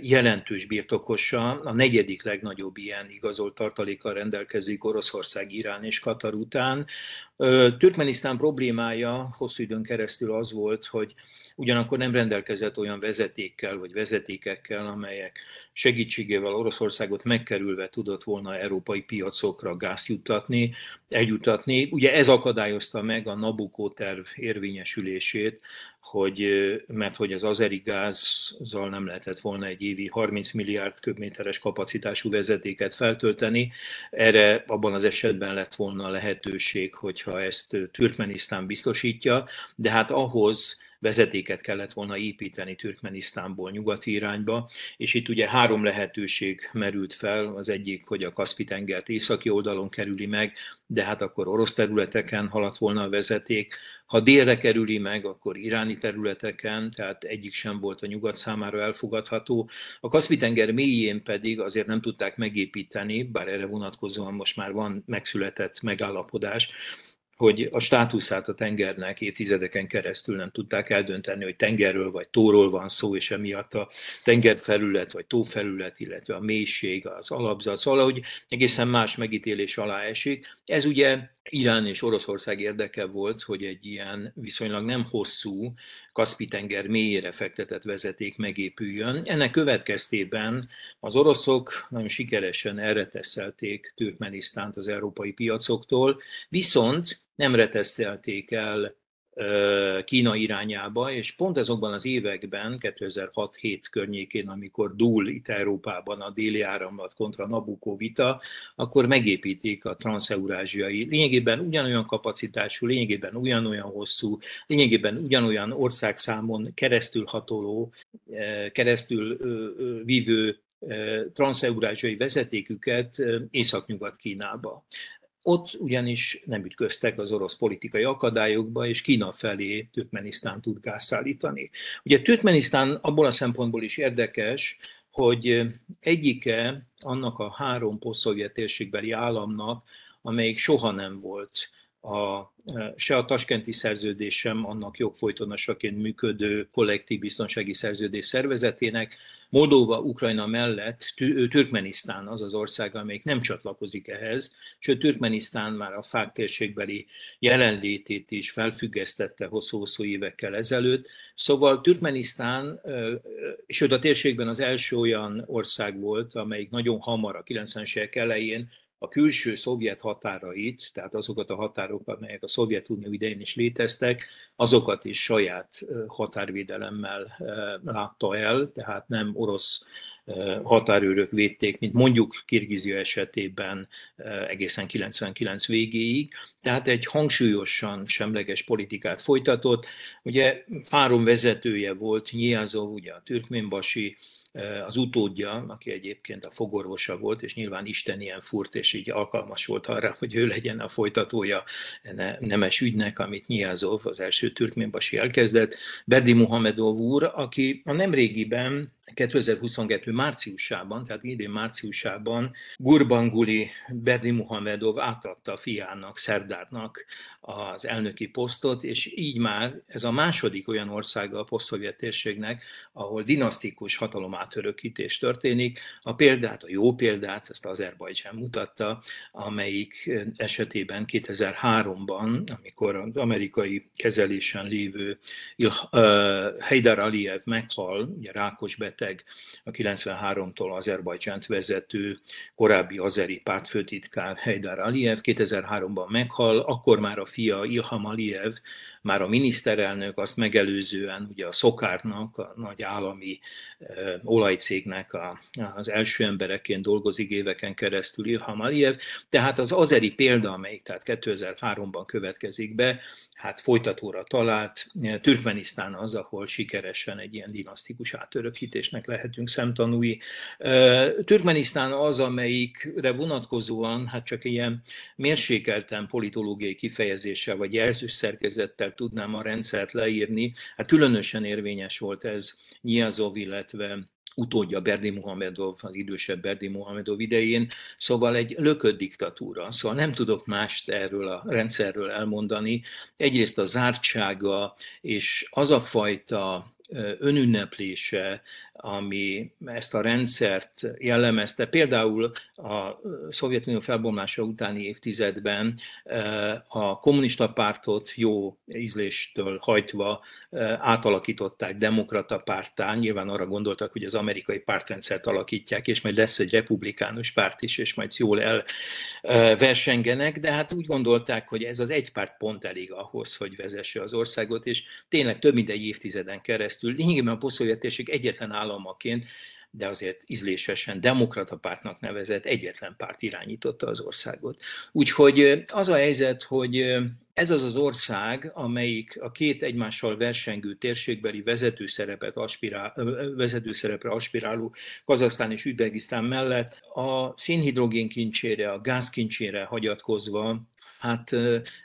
jelentős birtokosa, a negyedik legnagyobb ilyen igazolt tartalékkal rendelkezik Oroszország, Irán és Katar után. Türkmenisztán problémája hosszú időn keresztül az volt, hogy ugyanakkor nem rendelkezett olyan vezetékkel vagy vezetékekkel, amelyek segítségével Oroszországot megkerülve tudott volna európai piacokra gáz juttatni, eljutatni. Ugye ez akadályozta meg a Nabucco terv érvényesülését, hogy, mert hogy az azeri gázzal nem lehetett volna egy évi 30 milliárd köbméteres kapacitású vezetéket feltölteni. Erre abban az esetben lett volna lehetőség, hogyha ezt Türkmenisztán biztosítja, de hát ahhoz vezetéket kellett volna építeni Türkmenisztánból nyugati irányba, és itt ugye három lehetőség merült fel, az egyik, hogy a Kaspi-tengert északi oldalon kerüli meg, de hát akkor orosz területeken haladt volna a vezeték, ha délre kerüli meg, akkor iráni területeken, tehát egyik sem volt a nyugat számára elfogadható. A Kaspi-tenger mélyén pedig azért nem tudták megépíteni, bár erre vonatkozóan most már van megszületett megállapodás, hogy a státuszát a tengernek évtizedeken keresztül nem tudták eldönteni, hogy tengerről vagy tóról van szó, és emiatt a tengerfelület vagy tófelület, illetve a mélység, az alapzat, szóval, hogy egészen más megítélés alá esik. Ez ugye Irán és Oroszország érdeke volt, hogy egy ilyen viszonylag nem hosszú Kaspi-tenger mélyére fektetett vezeték megépüljön. Ennek következtében az oroszok nagyon sikeresen elreteszelték Türkmenisztánt az európai piacoktól, viszont nem reteszelték el Kína irányába, és pont azokban az években, 2006-7 környékén, amikor dúl itt Európában a déli áramlat kontra Nabucco vita, akkor megépítik a transzeurázsiai, lényegében ugyanolyan kapacitású, lényegében ugyanolyan hosszú, lényegében ugyanolyan országszámon keresztül hatoló, keresztül vívő transzeurázsiai vezetéküket északnyugat Kínába. Ott ugyanis nem ütköztek az orosz politikai akadályokba, és Kína felé Türkmenisztán tud gáz szállítani. Ugye Türkmenisztán abból a szempontból is érdekes, hogy egyike annak a három posztszovjet államnak, amelyik soha nem volt a, se a taskenti szerződés sem annak jogfolytonosaként működő kollektív biztonsági szerződés szervezetének, Moldova, Ukrajna mellett Türkmenisztán az az ország, amelyik nem csatlakozik ehhez, sőt Türkmenisztán már a fák térségbeli jelenlétét is felfüggesztette hosszú-hosszú évekkel ezelőtt. Szóval Türkmenisztán, sőt a térségben az első olyan ország volt, amelyik nagyon hamar a 90-es évek elején a külső szovjet határait, tehát azokat a határokat, amelyek a Szovjetunió idején is léteztek, azokat is saját határvédelemmel látta el, tehát nem orosz határőrök védték, mint mondjuk Kirgizia esetében egészen 99 végéig. Tehát egy hangsúlyosan semleges politikát folytatott. Ugye három vezetője volt, Nyilázov, ugye a türkménbasi, az utódja, aki egyébként a fogorvosa volt, és nyilván Isten ilyen furt, és így alkalmas volt arra, hogy ő legyen a folytatója nemes ügynek, amit Nyilázov, az első türkménbasi elkezdett. Berdi Muhamedov úr, aki a nemrégiben 2022 márciusában, tehát idén márciusában Gurbanguli Berdi Muhamedov átadta a fiának, Szerdárnak az elnöki posztot, és így már ez a második olyan országa a posztszovjet térségnek, ahol dinasztikus hatalomátörökítés történik. A példát, a jó példát, ezt Azerbajdzsán mutatta, amelyik esetében 2003-ban, amikor az amerikai kezelésen lévő Heydar Aliyev meghal, ugye rákos beteg, a 93-tól Azerbajdzsánt vezető korábbi azeri pártfőtitkár Heydar Aliyev. 2003-ban meghal, akkor már a fia Ilham Aliyev már a miniszterelnök azt megelőzően ugye a Szokárnak, a nagy állami olajcégnek a, az első embereként dolgozik éveken keresztül Ilham Aliyev, tehát az azeri példa, amelyik tehát 2003-ban következik be, hát folytatóra talált. Türkmenisztán az, ahol sikeresen egy ilyen dinasztikus átörökítésnek lehetünk szemtanúi. Türkmenisztán az, amelyikre vonatkozóan hát csak ilyen mérsékelten politológiai kifejezéssel vagy jelzős szerkezettel ezzel tudnám a rendszert leírni. Hát különösen érvényes volt ez Nyilazov, illetve utódja Berdi Muhamedov, az idősebb Berdi Muhamedov idején, szóval egy lökött diktatúra. Szóval nem tudok mást erről a rendszerről elmondani. Egyrészt a zártsága és az a fajta önünneplése, ami ezt a rendszert jellemezte. Például a Szovjetunió felbomlása utáni évtizedben a kommunista pártot jó ízléstől hajtva átalakították demokrata pártán. Nyilván arra gondoltak, hogy az amerikai pártrendszert alakítják, és majd lesz egy republikánus párt is, és majd jól elversengenek, de hát úgy gondolták, hogy ez az egy párt pont elég ahhoz, hogy vezesse az országot, és tényleg több mint egy évtizeden keresztül lényegében a posztszovjet egyetlen államaként de azért ízlésesen demokrata pártnak nevezett egyetlen párt irányította az országot. Úgyhogy az a helyzet, hogy ez az az ország, amelyik a két egymással versengő térségbeli vezetőszerepet aspirál, vezetőszerepre aspiráló Kazasztán és Üzbegisztán mellett a szénhidrogén kincsére, a gázkincsére hagyatkozva, hát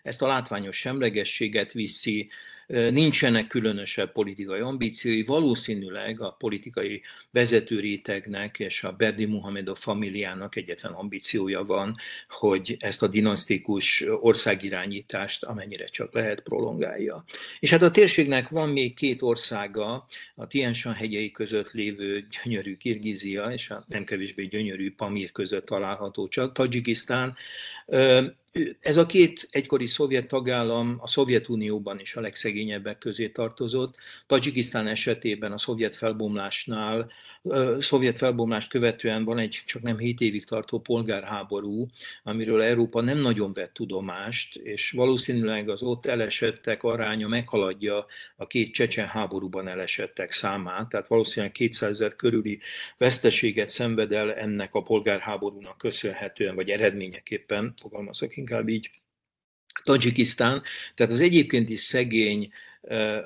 ezt a látványos semlegességet viszi, nincsenek különösebb politikai ambíciói, valószínűleg a politikai vezetőrétegnek és a Berdi Muhamedov familiának egyetlen ambíciója van, hogy ezt a dinasztikus országirányítást amennyire csak lehet prolongálja. És hát a térségnek van még két országa, a Tienshan hegyei között lévő gyönyörű Kirgizia és a nem kevésbé gyönyörű Pamir között található csak Tajikisztán, ez a két egykori szovjet tagállam a Szovjetunióban is a legszegényebbek közé tartozott. Tajikisztán esetében a szovjet felbomlásnál szovjet felbomlást követően van egy csak nem 7 évig tartó polgárháború, amiről Európa nem nagyon vett tudomást, és valószínűleg az ott elesettek aránya meghaladja a két csecsen háborúban elesettek számát, tehát valószínűleg 200 ezer körüli veszteséget szenved el ennek a polgárháborúnak köszönhetően, vagy eredményeképpen, fogalmazok inkább így, Tajikisztán, tehát az egyébként is szegény,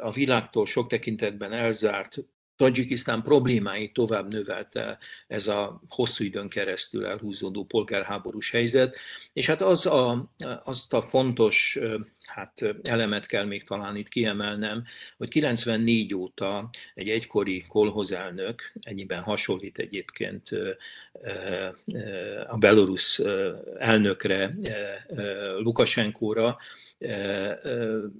a világtól sok tekintetben elzárt Tajikisztán problémáit tovább növelte ez a hosszú időn keresztül elhúzódó polgárháborús helyzet, és hát az a, azt a fontos hát elemet kell még talán itt kiemelnem, hogy 94 óta egy egykori kolhozelnök, ennyiben hasonlít egyébként a belorusz elnökre, Lukasenkóra,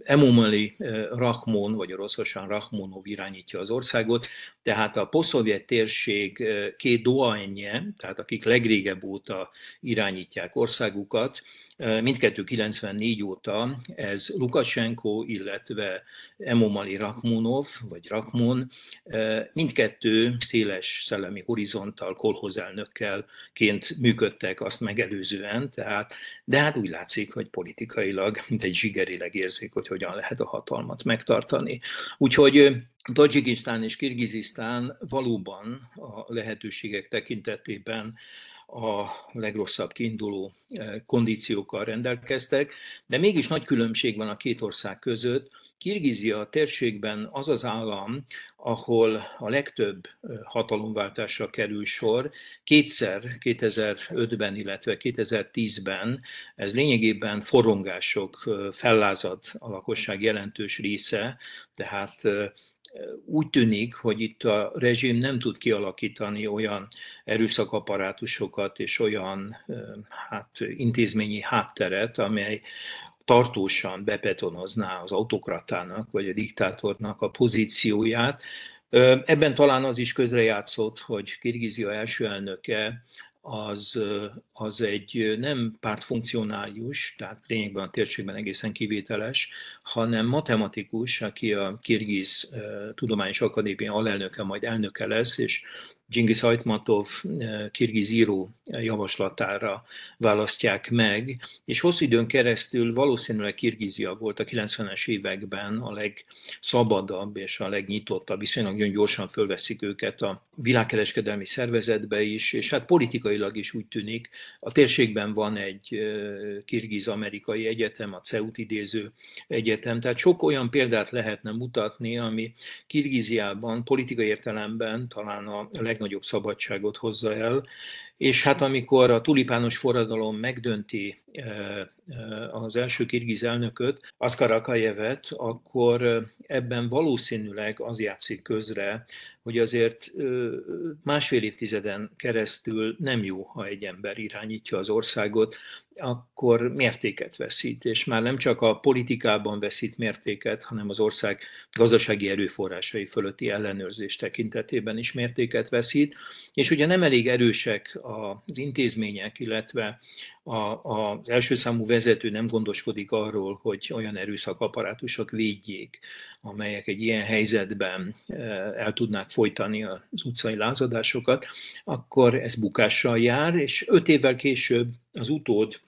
Emomali Rahmon, vagy oroszosan Rahmonov irányítja az országot, tehát a poszovjet térség két doaenje, tehát akik legrégebb óta irányítják országukat, mindkettő 94 óta ez Lukashenko, illetve Emomali Rakmunov, vagy Rakmun, mindkettő széles szellemi horizonttal, kolhozelnökkelként működtek azt megelőzően, tehát, de hát úgy látszik, hogy politikailag, mint egy zsigerileg érzik, hogy hogyan lehet a hatalmat megtartani. Úgyhogy Tajikisztán és Kirgizisztán valóban a lehetőségek tekintetében a legrosszabb kiinduló eh, kondíciókkal rendelkeztek, de mégis nagy különbség van a két ország között. Kirgizia térségben az az állam, ahol a legtöbb eh, hatalomváltásra kerül sor, kétszer 2005-ben, illetve 2010-ben, ez lényegében forrongások eh, fellázad a lakosság jelentős része, tehát úgy tűnik, hogy itt a rezsim nem tud kialakítani olyan erőszakaparátusokat és olyan hát, intézményi hátteret, amely tartósan bepetonozná az autokratának vagy a diktátornak a pozícióját. Ebben talán az is közrejátszott, hogy Kirgizia első elnöke az, az egy nem pártfunkcionálius, tehát lényegben a térségben egészen kivételes, hanem matematikus, aki a Kirgiz Tudományos Akadémia alelnöke, majd elnöke lesz, és Genghis Hajtmatov eh, kirgiz író javaslatára választják meg, és hosszú időn keresztül valószínűleg Kirgizia volt a 90-es években a legszabadabb és a legnyitottabb, viszonylag nagyon gyorsan fölveszik őket a világkereskedelmi szervezetbe is, és hát politikailag is úgy tűnik, a térségben van egy eh, kirgiz-amerikai egyetem, a CEUT idéző egyetem, tehát sok olyan példát lehetne mutatni, ami Kirgiziában politikai értelemben talán a leg legnagyobb szabadságot hozza el, és hát amikor a tulipános forradalom megdönti eh, eh, az első kirgiz elnököt, Aszkar Akajevet, akkor eh, ebben valószínűleg az játszik közre, hogy azért másfél évtizeden keresztül nem jó, ha egy ember irányítja az országot, akkor mértéket veszít, és már nem csak a politikában veszít mértéket, hanem az ország gazdasági erőforrásai fölötti ellenőrzés tekintetében is mértéket veszít, és ugye nem elég erősek az intézmények, illetve a, a, az első számú vezető nem gondoskodik arról, hogy olyan erőszakaparátusok védjék, amelyek egy ilyen helyzetben el tudnák folytani az utcai lázadásokat, akkor ez bukással jár, és öt évvel később az utód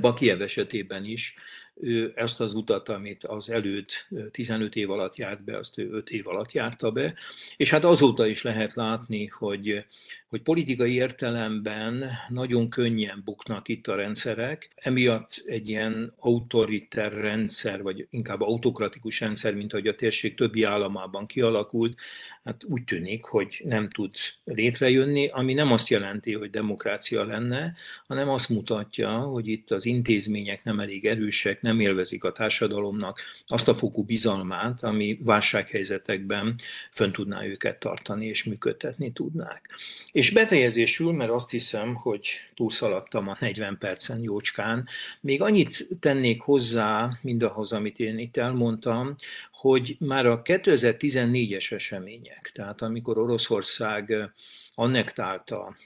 Bakiev esetében is. Ő ezt az utat, amit az előtt 15 év alatt járt be, azt ő 5 év alatt járta be, és hát azóta is lehet látni, hogy, hogy politikai értelemben nagyon könnyen buknak itt a rendszerek, emiatt egy ilyen autoriter rendszer, vagy inkább autokratikus rendszer, mint ahogy a térség többi államában kialakult, hát úgy tűnik, hogy nem tud létrejönni, ami nem azt jelenti, hogy demokrácia lenne, hanem azt mutatja, hogy itt az intézmények nem elég erősek, nem élvezik a társadalomnak azt a fokú bizalmát, ami válsághelyzetekben fönn tudná őket tartani és működtetni tudnák. És befejezésül, mert azt hiszem, hogy túlszaladtam a 40 percen jócskán, még annyit tennék hozzá mindahhoz, amit én itt elmondtam, hogy már a 2014-es események, tehát amikor Oroszország annektálta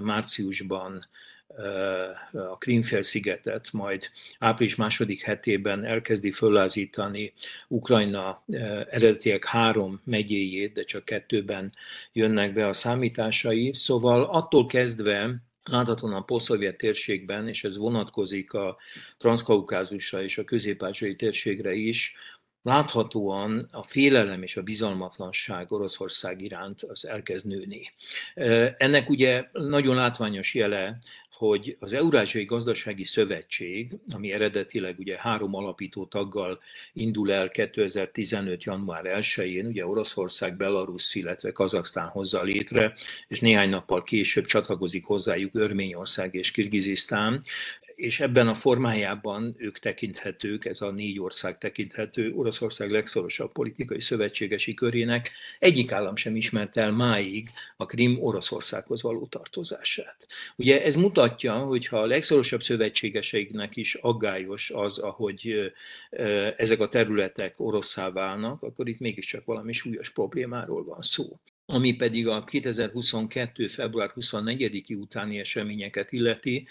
márciusban a Krímfélszigetet, majd április második hetében elkezdi föllázítani Ukrajna eredetileg három megyéjét, de csak kettőben jönnek be a számításai. Szóval attól kezdve láthatóan a posztszovjet térségben, és ez vonatkozik a transzkaukázusra és a közép térségre is, láthatóan a félelem és a bizalmatlanság Oroszország iránt az elkezd nőni. Ennek ugye nagyon látványos jele, hogy az Eurázsiai Gazdasági Szövetség, ami eredetileg ugye három alapító taggal indul el 2015. január 1-én, ugye Oroszország, Belarus, illetve Kazaksztán hozza létre, és néhány nappal később csatlakozik hozzájuk Örményország és Kirgizisztán és ebben a formájában ők tekinthetők, ez a négy ország tekinthető Oroszország legszorosabb politikai szövetségesi körének. Egyik állam sem ismert el máig a Krim Oroszországhoz való tartozását. Ugye ez mutatja, hogy ha a legszorosabb szövetségeseiknek is aggályos az, ahogy ezek a területek oroszá válnak, akkor itt mégiscsak valami súlyos problémáról van szó ami pedig a 2022. február 24-i utáni eseményeket illeti,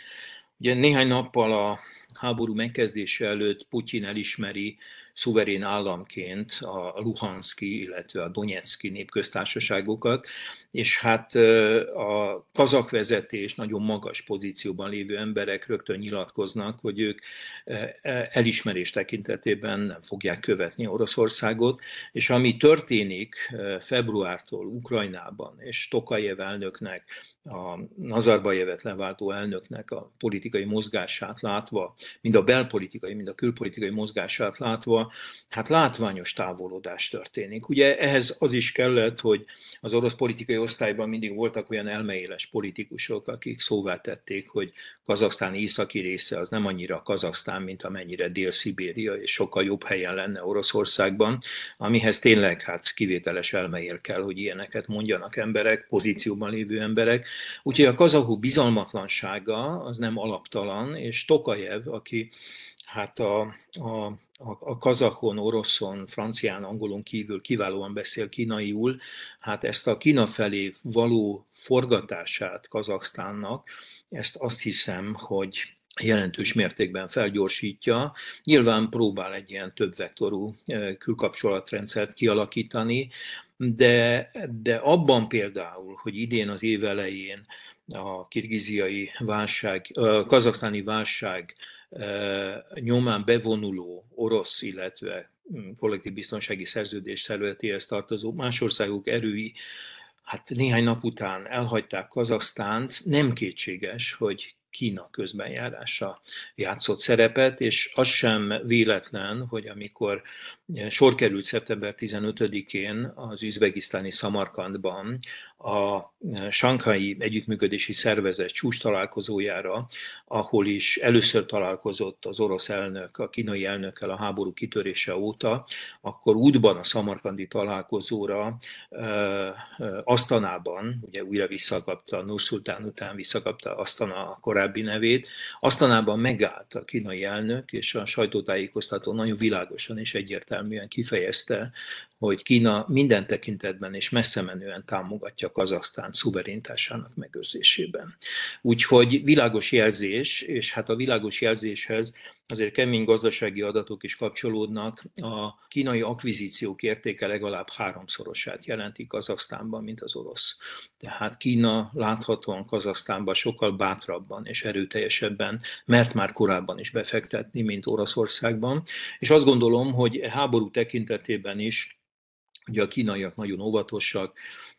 Ugye néhány nappal a háború megkezdése előtt Putyin elismeri szuverén államként a Luhanszki, illetve a Donetszki népköztársaságokat, és hát a kazak vezetés nagyon magas pozícióban lévő emberek rögtön nyilatkoznak, hogy ők elismerés tekintetében nem fogják követni Oroszországot, és ami történik februártól Ukrajnában, és Tokajev elnöknek, a Nazarbajevet leváltó elnöknek a politikai mozgását látva, mind a belpolitikai, mind a külpolitikai mozgását látva, hát látványos távolodás történik. Ugye ehhez az is kellett, hogy az orosz politikai osztályban mindig voltak olyan elmeéles politikusok, akik szóvá tették, hogy Kazaksztán északi része az nem annyira Kazaksztán, mint amennyire Dél-Szibéria, és sokkal jobb helyen lenne Oroszországban, amihez tényleg hát kivételes elmeél kell, hogy ilyeneket mondjanak emberek, pozícióban lévő emberek. Úgyhogy a kazahú bizalmatlansága az nem alaptalan, és Tokajev, aki hát a, a, a kazakon, oroszon, francián, angolon kívül kiválóan beszél kínaiul, hát ezt a Kína felé való forgatását Kazaksztánnak, ezt azt hiszem, hogy jelentős mértékben felgyorsítja. Nyilván próbál egy ilyen többvektorú külkapcsolatrendszert kialakítani, de, de abban például, hogy idén az év elején a kirgiziai válság, a kazaksztáni válság nyomán bevonuló orosz, illetve hm, kollektív biztonsági szerződés szervezetéhez tartozó más országok erői hát néhány nap után elhagyták Kazaksztánt, nem kétséges, hogy Kína közbenjárása játszott szerepet, és az sem véletlen, hogy amikor sor került szeptember 15-én az üzbegisztáni Samarkandban a Sankai Együttműködési Szervezet csúcs találkozójára, ahol is először találkozott az orosz elnök a kínai elnökkel a háború kitörése óta, akkor útban a szamarkandi találkozóra Asztanában, ugye újra visszakapta, Nurszultán után visszakapta Asztana a korábbi nevét, Asztanában megállt a kínai elnök, és a sajtótájékoztató nagyon világosan és egyértelműen kifejezte, hogy Kína minden tekintetben és messze menően támogatja Kazaksztán szuverenitásának megőrzésében. Úgyhogy világos jelzés, és hát a világos jelzéshez azért kemény gazdasági adatok is kapcsolódnak. A kínai akvizíciók értéke legalább háromszorosát jelenti Kazaksztánban, mint az orosz. Tehát Kína láthatóan Kazaksztánban sokkal bátrabban és erőteljesebben, mert már korábban is befektetni, mint Oroszországban. És azt gondolom, hogy háború tekintetében is Ugye a kínaiak nagyon óvatosak,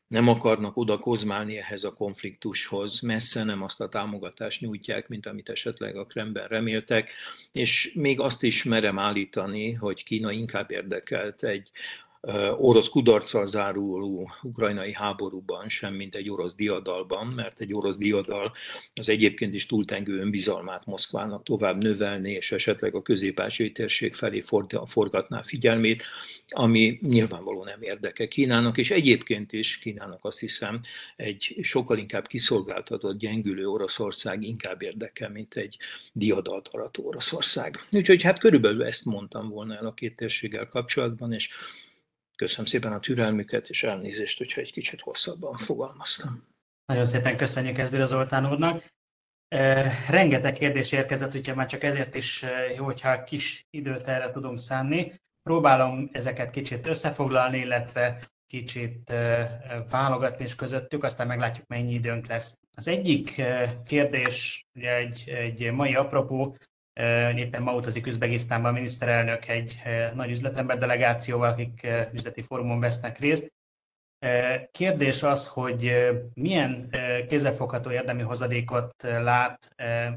nem akarnak oda kozmálni ehhez a konfliktushoz, messze nem azt a támogatást nyújtják, mint amit esetleg a Kremben reméltek, és még azt is merem állítani, hogy Kína inkább érdekelt egy orosz kudarccal záruló ukrajnai háborúban, sem mint egy orosz diadalban, mert egy orosz diadal az egyébként is túltengő önbizalmát Moszkvának tovább növelni, és esetleg a közép térség felé forgatná figyelmét, ami nyilvánvalóan nem érdeke Kínának, és egyébként is Kínának azt hiszem egy sokkal inkább kiszolgáltatott, gyengülő Oroszország inkább érdeke, mint egy diadalt arató Oroszország. Úgyhogy hát körülbelül ezt mondtam volna el a két térséggel kapcsolatban, és Köszönöm szépen a türelmüket, és elnézést, hogyha egy kicsit hosszabban fogalmaztam. Nagyon szépen köszönjük ezt Zoltán úrnak. Rengeteg kérdés érkezett, úgyhogy már csak ezért is jó, hogyha kis időt erre tudunk szánni. Próbálom ezeket kicsit összefoglalni, illetve kicsit válogatni is közöttük, aztán meglátjuk, mennyi időnk lesz. Az egyik kérdés, ugye egy, egy mai apropó, Éppen ma utazik Üzbegisztánban a miniszterelnök egy nagy üzletember delegációval, akik üzleti fórumon vesznek részt. Kérdés az, hogy milyen kézzelfogható érdemi hozadékot lát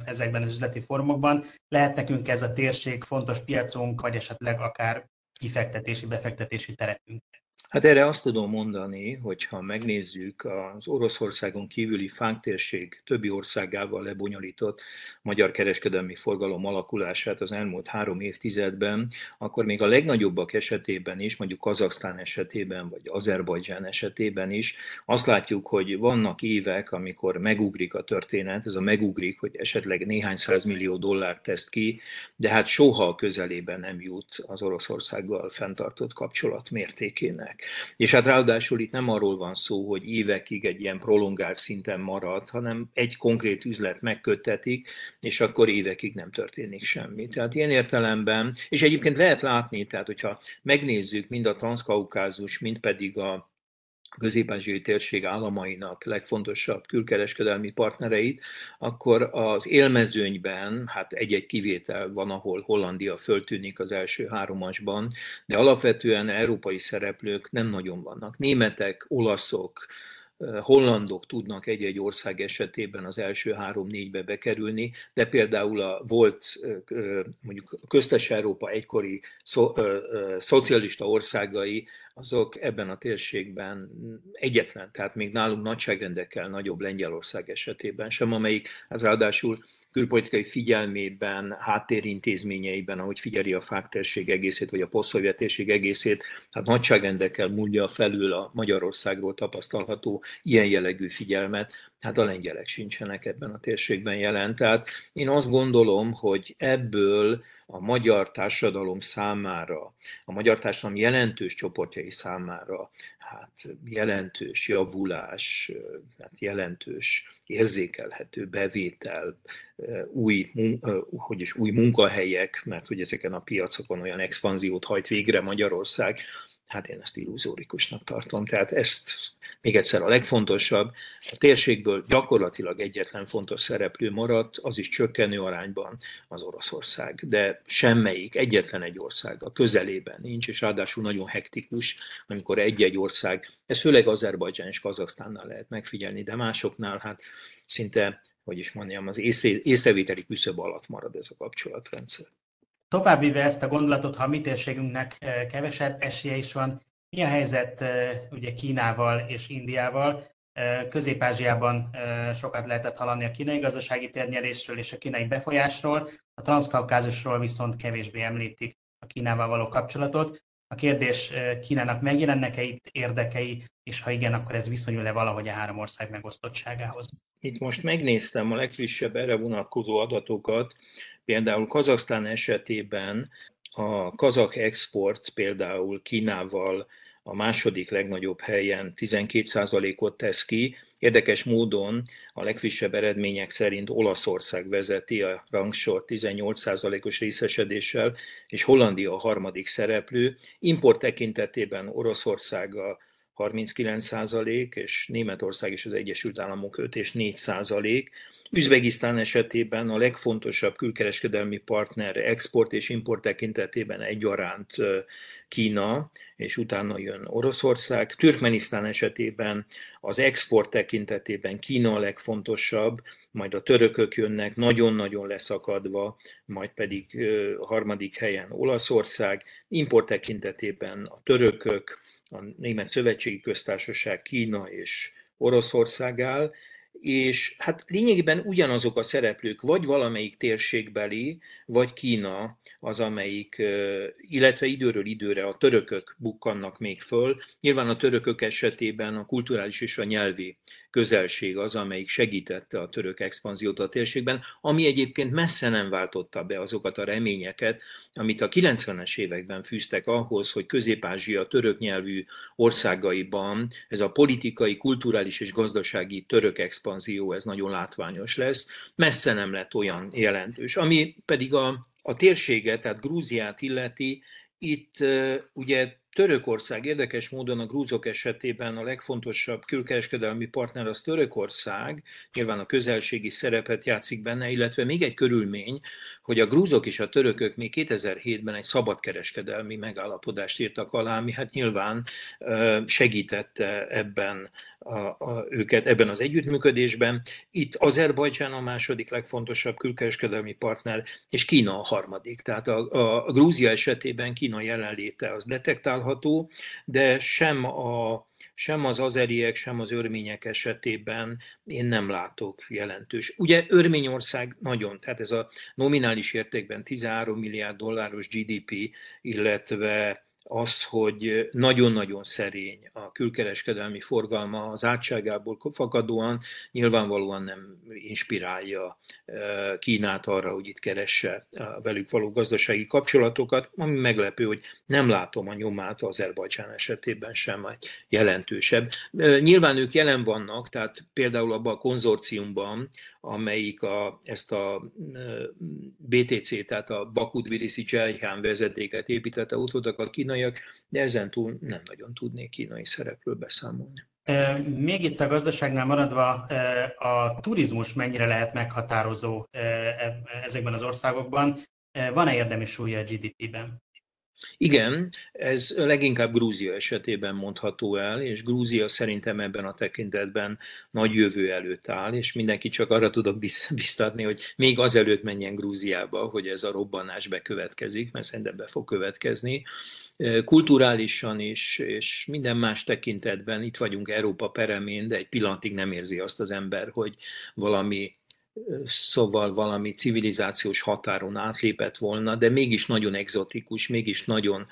ezekben az üzleti fórumokban. Lehet nekünk ez a térség fontos piacunk, vagy esetleg akár kifektetési, befektetési terepünk? Hát erre azt tudom mondani, hogy ha megnézzük az Oroszországon kívüli fánktérség többi országával lebonyolított magyar kereskedelmi forgalom alakulását az elmúlt három évtizedben, akkor még a legnagyobbak esetében is, mondjuk Kazaksztán esetében, vagy Azerbajdzsán esetében is, azt látjuk, hogy vannak évek, amikor megugrik a történet, ez a megugrik, hogy esetleg néhány millió dollárt tesz ki, de hát soha közelében nem jut az Oroszországgal fenntartott kapcsolat mértékének. Térségnek. És hát ráadásul itt nem arról van szó, hogy évekig egy ilyen prolongált szinten marad, hanem egy konkrét üzlet megköttetik, és akkor évekig nem történik semmi. Tehát ilyen értelemben, és egyébként lehet látni, tehát hogyha megnézzük mind a transzkaukázus, mind pedig a közép térség államainak legfontosabb külkereskedelmi partnereit, akkor az élmezőnyben, hát egy-egy kivétel van, ahol Hollandia föltűnik az első háromasban, de alapvetően európai szereplők nem nagyon vannak. Németek, olaszok, hollandok tudnak egy-egy ország esetében az első három-négybe bekerülni, de például a volt mondjuk köztes Európa egykori szo, szocialista országai, azok ebben a térségben egyetlen, tehát még nálunk nagyságrendekkel nagyobb Lengyelország esetében sem, amelyik hát ráadásul külpolitikai figyelmében, háttérintézményeiben, ahogy figyeli a fák egészét, vagy a posztszovjet térség egészét, hát nagyságrendekkel múlja felül a Magyarországról tapasztalható ilyen jellegű figyelmet, hát a lengyelek sincsenek ebben a térségben jelen. Tehát én azt gondolom, hogy ebből a magyar társadalom számára, a magyar társadalom jelentős csoportjai számára hát jelentős javulás, hát jelentős érzékelhető bevétel, új, hogy is új munkahelyek, mert hogy ezeken a piacokon olyan expanziót hajt végre Magyarország, Hát én ezt illuzórikusnak tartom. Tehát ezt még egyszer a legfontosabb, a térségből gyakorlatilag egyetlen fontos szereplő maradt, az is csökkenő arányban az Oroszország. De semmelyik, egyetlen egy ország a közelében nincs, és ráadásul nagyon hektikus, amikor egy-egy ország, ez főleg Azerbajdzsán és Kazaksztánnál lehet megfigyelni, de másoknál hát szinte, hogy is mondjam, az észrevételi küszöb alatt marad ez a kapcsolatrendszer. Továbbvéve ezt a gondolatot, ha a mi térségünknek eh, kevesebb esélye is van, mi a helyzet eh, ugye Kínával és Indiával? Eh, Közép-Ázsiában sokat lehetett hallani a kínai gazdasági térnyerésről és a kínai befolyásról, a transzkaukázusról viszont kevésbé említik a Kínával való kapcsolatot. A kérdés Kínának megjelennek-e itt érdekei, és ha igen, akkor ez viszonyul-e valahogy a három ország megosztottságához? Itt most megnéztem a legfrissebb erre vonatkozó adatokat. Például Kazaksztán esetében a kazak export például Kínával a második legnagyobb helyen 12%-ot tesz ki. Érdekes módon a legfrissebb eredmények szerint Olaszország vezeti a rangsor 18%-os részesedéssel, és Hollandia a harmadik szereplő. Import tekintetében Oroszország a 39% és Németország és az Egyesült Államok 5 és 4 százalék. Üzbegisztán esetében a legfontosabb külkereskedelmi partner export és import tekintetében egyaránt Kína, és utána jön Oroszország. Türkmenisztán esetében az export tekintetében Kína a legfontosabb, majd a törökök jönnek nagyon-nagyon leszakadva, majd pedig harmadik helyen Olaszország. Import tekintetében a törökök, a Német Szövetségi Köztársaság, Kína és Oroszország áll, és hát lényegében ugyanazok a szereplők, vagy valamelyik térségbeli, vagy Kína az, amelyik, illetve időről időre a törökök bukkannak még föl. Nyilván a törökök esetében a kulturális és a nyelvi közelség az, amelyik segítette a török expanziót a térségben, ami egyébként messze nem váltotta be azokat a reményeket, amit a 90-es években fűztek ahhoz, hogy Közép-Ázsia török nyelvű országaiban ez a politikai, kulturális és gazdasági török expanzió, ez nagyon látványos lesz, messze nem lett olyan jelentős. Ami pedig a, a térséget, tehát Grúziát illeti, itt ugye Törökország érdekes módon a grúzok esetében a legfontosabb külkereskedelmi partner az Törökország, nyilván a közelségi szerepet játszik benne, illetve még egy körülmény, hogy a grúzok és a törökök még 2007-ben egy szabadkereskedelmi megállapodást írtak alá, ami hát nyilván segítette ebben a, a, őket ebben az együttműködésben. Itt Azerbajdzsán a második legfontosabb külkereskedelmi partner, és Kína a harmadik. Tehát a, a, a Grúzia esetében Kína jelenléte az detektálható, de sem a sem az azeriek, sem az örmények esetében én nem látok jelentős. Ugye Örményország nagyon, tehát ez a nominális értékben 13 milliárd dolláros GDP, illetve az, hogy nagyon-nagyon szerény a külkereskedelmi forgalma az átságából fakadóan nyilvánvalóan nem inspirálja Kínát arra, hogy itt keresse velük való gazdasági kapcsolatokat, ami meglepő, hogy nem látom a nyomát Azerbajcsán esetében sem egy jelentősebb. Nyilván ők jelen vannak, tehát például abban a konzorciumban, amelyik a, ezt a BTC, tehát a Baku Tbilisi Cselhán vezetéket építette, ott a kínaiak, de ezen túl nem nagyon tudnék kínai szerepről beszámolni. Még itt a gazdaságnál maradva, a turizmus mennyire lehet meghatározó e, ezekben az országokban? Van-e érdemi súlya a GDP-ben? Igen, ez leginkább Grúzia esetében mondható el, és Grúzia szerintem ebben a tekintetben nagy jövő előtt áll, és mindenki csak arra tudok biztatni, hogy még azelőtt menjen Grúziába, hogy ez a robbanás bekövetkezik, mert szerintem be fog következni. Kulturálisan is, és minden más tekintetben itt vagyunk Európa peremén, de egy pillanatig nem érzi azt az ember, hogy valami szóval valami civilizációs határon átlépett volna, de mégis nagyon egzotikus, mégis nagyon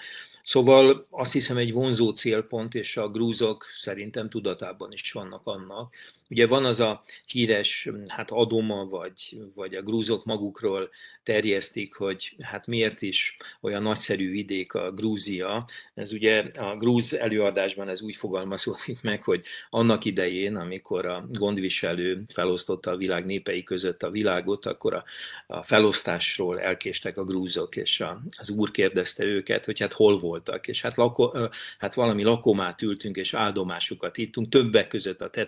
Szóval azt hiszem egy vonzó célpont, és a grúzok szerintem tudatában is vannak annak. Ugye van az a híres hát adoma, vagy, vagy a grúzok magukról terjesztik, hogy hát miért is olyan nagyszerű vidék a Grúzia. Ez ugye a grúz előadásban ez úgy fogalmazódik meg, hogy annak idején, amikor a gondviselő felosztotta a világ népei között a világot, akkor a, a felosztásról elkéstek a grúzok, és a, az úr kérdezte őket, hogy hát hol voltak, és hát, lako, hát valami lakomát ültünk, és áldomásukat ittunk, többek között a te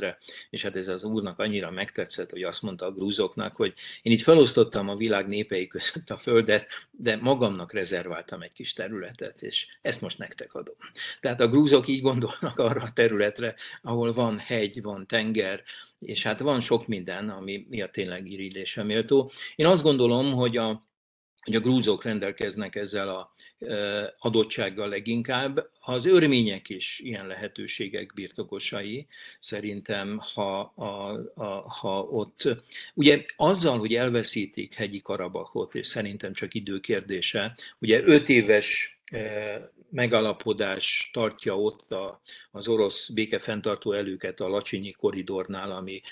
tiszteletedre, és hát ez az úrnak annyira megtetszett, hogy azt mondta a grúzoknak, hogy én itt felosztottam a világ népei között a földet, de magamnak rezerváltam egy kis területet, és ezt most nektek adom. Tehát a grúzok így gondolnak arra a területre, ahol van hegy, van tenger, és hát van sok minden, ami miatt tényleg irigylésre méltó. Én azt gondolom, hogy a, hogy a grúzok rendelkeznek ezzel a adottsággal leginkább. Az örmények is ilyen lehetőségek birtokosai, szerintem, ha, a, a, ha ott, ugye azzal, hogy elveszítik hegyi Karabakot, és szerintem csak időkérdése, ugye öt éves megalapodás tartja ott a, az orosz békefenntartó előket a Lacsinyi koridornál, ami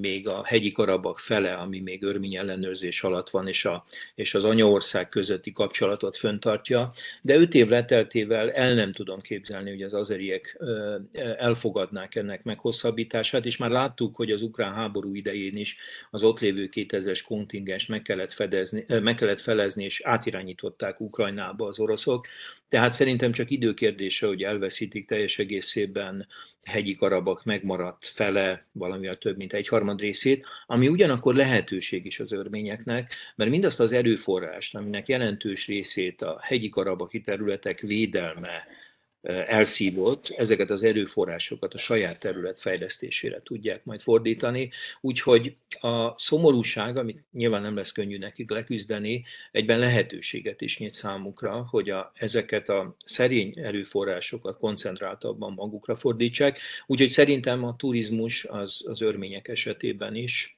még a hegyi Karabak fele, ami még örmény ellenőrzés alatt van, és, a, és az anyaország közötti kapcsolatot föntartja. De öt év leteltével el nem tudom képzelni, hogy az azeriek elfogadnák ennek meghosszabbítását, és már láttuk, hogy az ukrán háború idején is az ott lévő 2000-es kontingens meg kellett, fedezni, meg kellett felezni, és átirányították Ukrajnába az oroszok. Tehát szerintem csak időkérdése, hogy elveszítik teljes egészében hegyi Karabak megmaradt fele, valamivel több, mint egy harmad részét, ami ugyanakkor lehetőség is az örményeknek, mert mindazt az erőforrást, aminek jelentős részét a hegyi karabaki területek védelme elszívott, ezeket az erőforrásokat a saját terület fejlesztésére tudják majd fordítani. Úgyhogy a szomorúság, amit nyilván nem lesz könnyű nekik leküzdeni, egyben lehetőséget is nyit számukra, hogy a, ezeket a szerény erőforrásokat koncentráltabban magukra fordítsák. Úgyhogy szerintem a turizmus az, az örmények esetében is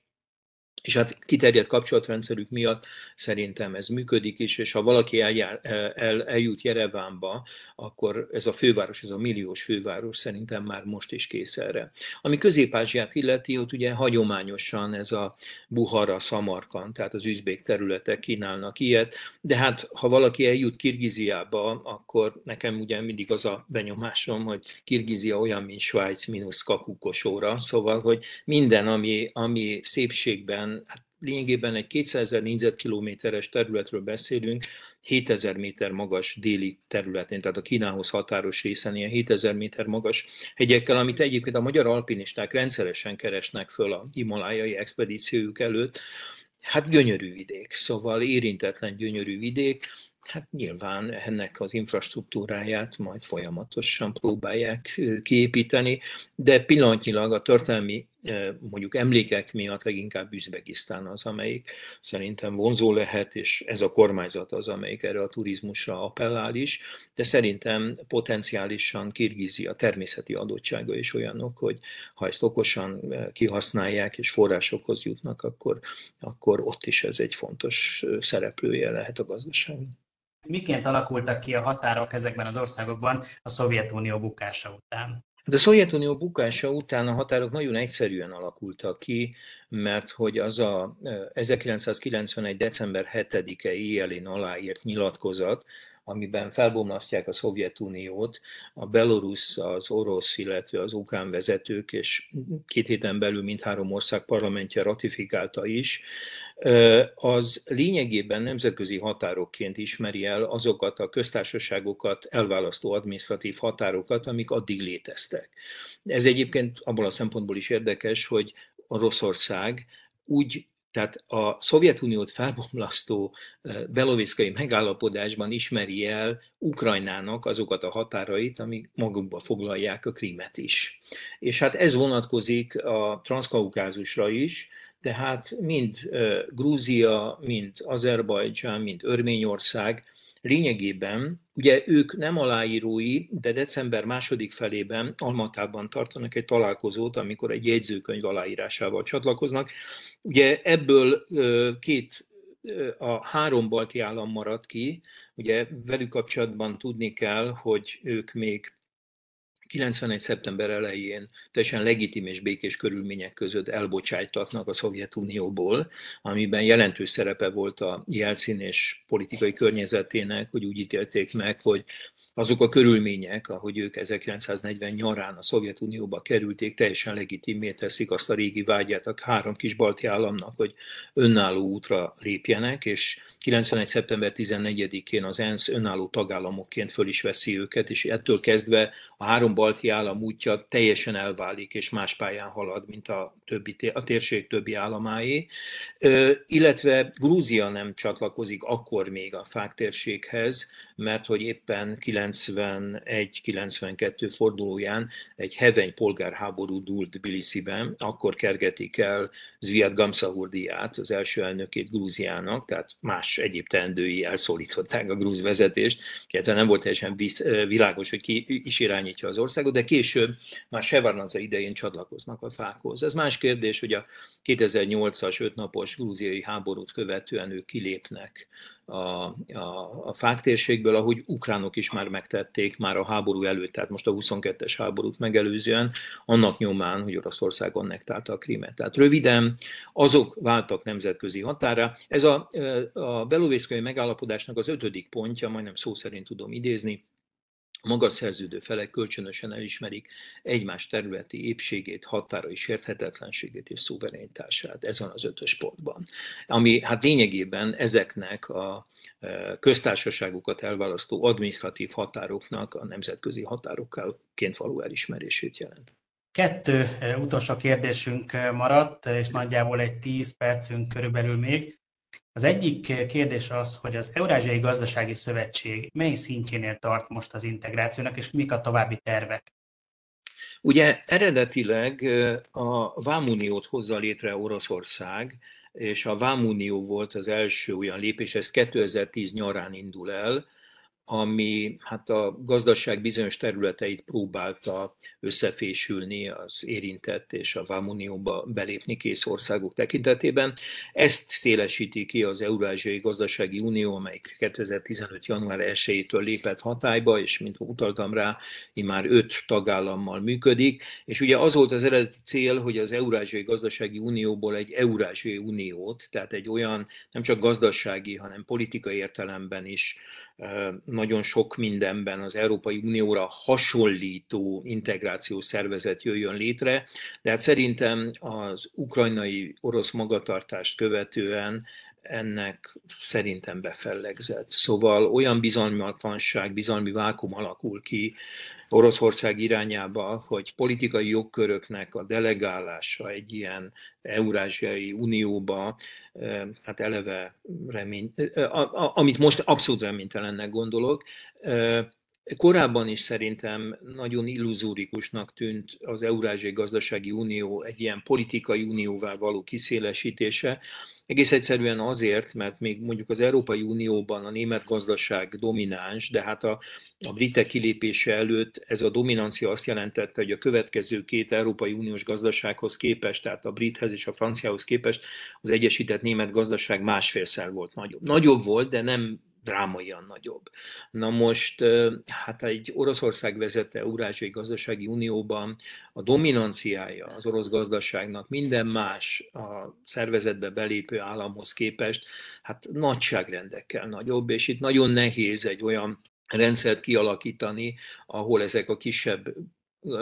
és hát kiterjedt kapcsolatrendszerük miatt szerintem ez működik is, és ha valaki eljár, el, eljut Jerevánba, akkor ez a főváros, ez a milliós főváros szerintem már most is kész erre. Ami közép illeti, ott ugye hagyományosan ez a Buhara, Szamarkan, tehát az üzbék területek kínálnak ilyet, de hát ha valaki eljut Kirgiziába, akkor nekem ugye mindig az a benyomásom, hogy Kirgizia olyan, mint Svájc mínusz kakukosóra, szóval, hogy minden, ami, ami szépségben hát lényegében egy 200 ezer négyzetkilométeres területről beszélünk, 7000 méter magas déli területén, tehát a Kínához határos részen ilyen 7000 méter magas hegyekkel, amit egyébként a magyar alpinisták rendszeresen keresnek föl a himalájai expedíciójuk előtt, Hát gyönyörű vidék, szóval érintetlen gyönyörű vidék, Hát nyilván ennek az infrastruktúráját majd folyamatosan próbálják kiépíteni, de pillanatnyilag a történelmi mondjuk emlékek miatt leginkább Üzbegisztán az, amelyik szerintem vonzó lehet, és ez a kormányzat az, amelyik erre a turizmusra appellál is, de szerintem potenciálisan Kirgízia természeti adottsága is olyanok, hogy ha ezt okosan kihasználják és forrásokhoz jutnak, akkor, akkor ott is ez egy fontos szereplője lehet a gazdaságnak. Miként alakultak ki a határok ezekben az országokban a Szovjetunió bukása után? De a Szovjetunió bukása után a határok nagyon egyszerűen alakultak ki, mert hogy az a 1991. december 7-e éjjelén aláírt nyilatkozat, amiben felbomlasztják a Szovjetuniót, a belorusz, az orosz, illetve az ukrán vezetők, és két héten belül mindhárom ország parlamentje ratifikálta is, az lényegében nemzetközi határokként ismeri el azokat a köztársaságokat elválasztó adminisztratív határokat, amik addig léteztek. Ez egyébként abból a szempontból is érdekes, hogy Oroszország úgy tehát a Szovjetuniót felbomlasztó belovészkai megállapodásban ismeri el Ukrajnának azokat a határait, amik magukba foglalják a Krímet is. És hát ez vonatkozik a Transzkaukázusra is, tehát mind Grúzia, mind Azerbajdzsán, mind Örményország lényegében, ugye ők nem aláírói, de december második felében Almatában tartanak egy találkozót, amikor egy jegyzőkönyv aláírásával csatlakoznak. Ugye ebből két a három balti állam maradt ki, ugye velük kapcsolatban tudni kell, hogy ők még 91. szeptember elején teljesen legitim és békés körülmények között elbocsájtatnak a Szovjetunióból, amiben jelentős szerepe volt a Jelcin és politikai környezetének, hogy úgy ítélték meg, hogy azok a körülmények, ahogy ők 1940 nyarán a Szovjetunióba kerülték, teljesen legitimé teszik azt a régi vágyát a három kis balti államnak, hogy önálló útra lépjenek, és 91. szeptember 14-én az ENSZ önálló tagállamokként föl is veszi őket, és ettől kezdve a három balti állam útja teljesen elválik, és más pályán halad, mint a, többi, a térség többi államáé. Illetve Grúzia nem csatlakozik akkor még a fák térséghez, mert hogy éppen 91-92 fordulóján egy heveny polgárháború dúlt Tbilisiben, akkor kergetik el Zviad Gamsahurdiát, az első elnökét Grúziának, tehát más egyéb teendői elszólították a grúz vezetést, illetve nem volt teljesen világos, hogy ki is irányítja az országot, de később már Sevarnaza idején csatlakoznak a fákhoz. Ez más kérdés, hogy a 2008-as ötnapos grúziai háborút követően ők kilépnek a, a, a fák térségből, ahogy ukránok is már megtették már a háború előtt, tehát most a 22-es háborút megelőzően, annak nyomán, hogy Oroszország annektálta a Krimet. Tehát röviden azok váltak nemzetközi határa. Ez a, a belovészkai megállapodásnak az ötödik pontja, majdnem szó szerint tudom idézni, magas szerződő felek kölcsönösen elismerik egymás területi épségét, határai sérthetetlenségét és szuverenitását. Ez van az ötös pontban. Ami hát lényegében ezeknek a e, köztársaságokat elválasztó adminisztratív határoknak a nemzetközi határokként való elismerését jelent. Kettő e, utolsó kérdésünk e, maradt, és nagyjából egy 10 percünk körülbelül még. Az egyik kérdés az, hogy az Eurázsiai Gazdasági Szövetség mely szintjénél tart most az integrációnak, és mik a további tervek? Ugye eredetileg a Vámuniót hozza létre Oroszország, és a Vámunió volt az első olyan lépés, ez 2010 nyarán indul el, ami hát a gazdaság bizonyos területeit próbálta összefésülni az érintett és a Vámunióba belépni kész országok tekintetében. Ezt szélesíti ki az Eurázsiai Gazdasági Unió, amelyik 2015. január 1-től lépett hatályba, és mint utaltam rá, már öt tagállammal működik, és ugye az volt az eredeti cél, hogy az Eurázsiai Gazdasági Unióból egy Eurázsiai Uniót, tehát egy olyan nem csak gazdasági, hanem politikai értelemben is nagyon sok mindenben az Európai Unióra hasonlító integrációs szervezet jöjjön létre, de hát szerintem az ukrajnai orosz magatartást követően ennek szerintem befellegzett. Szóval olyan bizalmatlanság, bizalmi vákum alakul ki Oroszország irányába, hogy politikai jogköröknek a delegálása egy ilyen Eurázsiai Unióba, hát eleve remény, amit most abszolút reménytelennek gondolok, Korábban is szerintem nagyon illuzórikusnak tűnt az Eurázsiai Gazdasági Unió egy ilyen politikai unióvá való kiszélesítése, egész egyszerűen azért, mert még mondjuk az Európai Unióban a német gazdaság domináns, de hát a, a britek kilépése előtt ez a dominancia azt jelentette, hogy a következő két Európai Uniós gazdasághoz képest, tehát a brithez és a franciához képest az egyesített német gazdaság másfélszer volt nagyobb. Nagyobb volt, de nem drámaian nagyobb. Na most, hát egy Oroszország vezette Eurázsiai Gazdasági Unióban a dominanciája az orosz gazdaságnak minden más a szervezetbe belépő államhoz képest, hát nagyságrendekkel nagyobb, és itt nagyon nehéz egy olyan rendszert kialakítani, ahol ezek a kisebb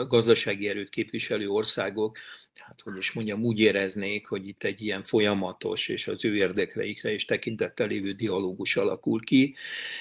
gazdasági erőt képviselő országok hát hogy is mondjam, úgy éreznék, hogy itt egy ilyen folyamatos és az ő érdekreikre is tekintettel lévő dialógus alakul ki.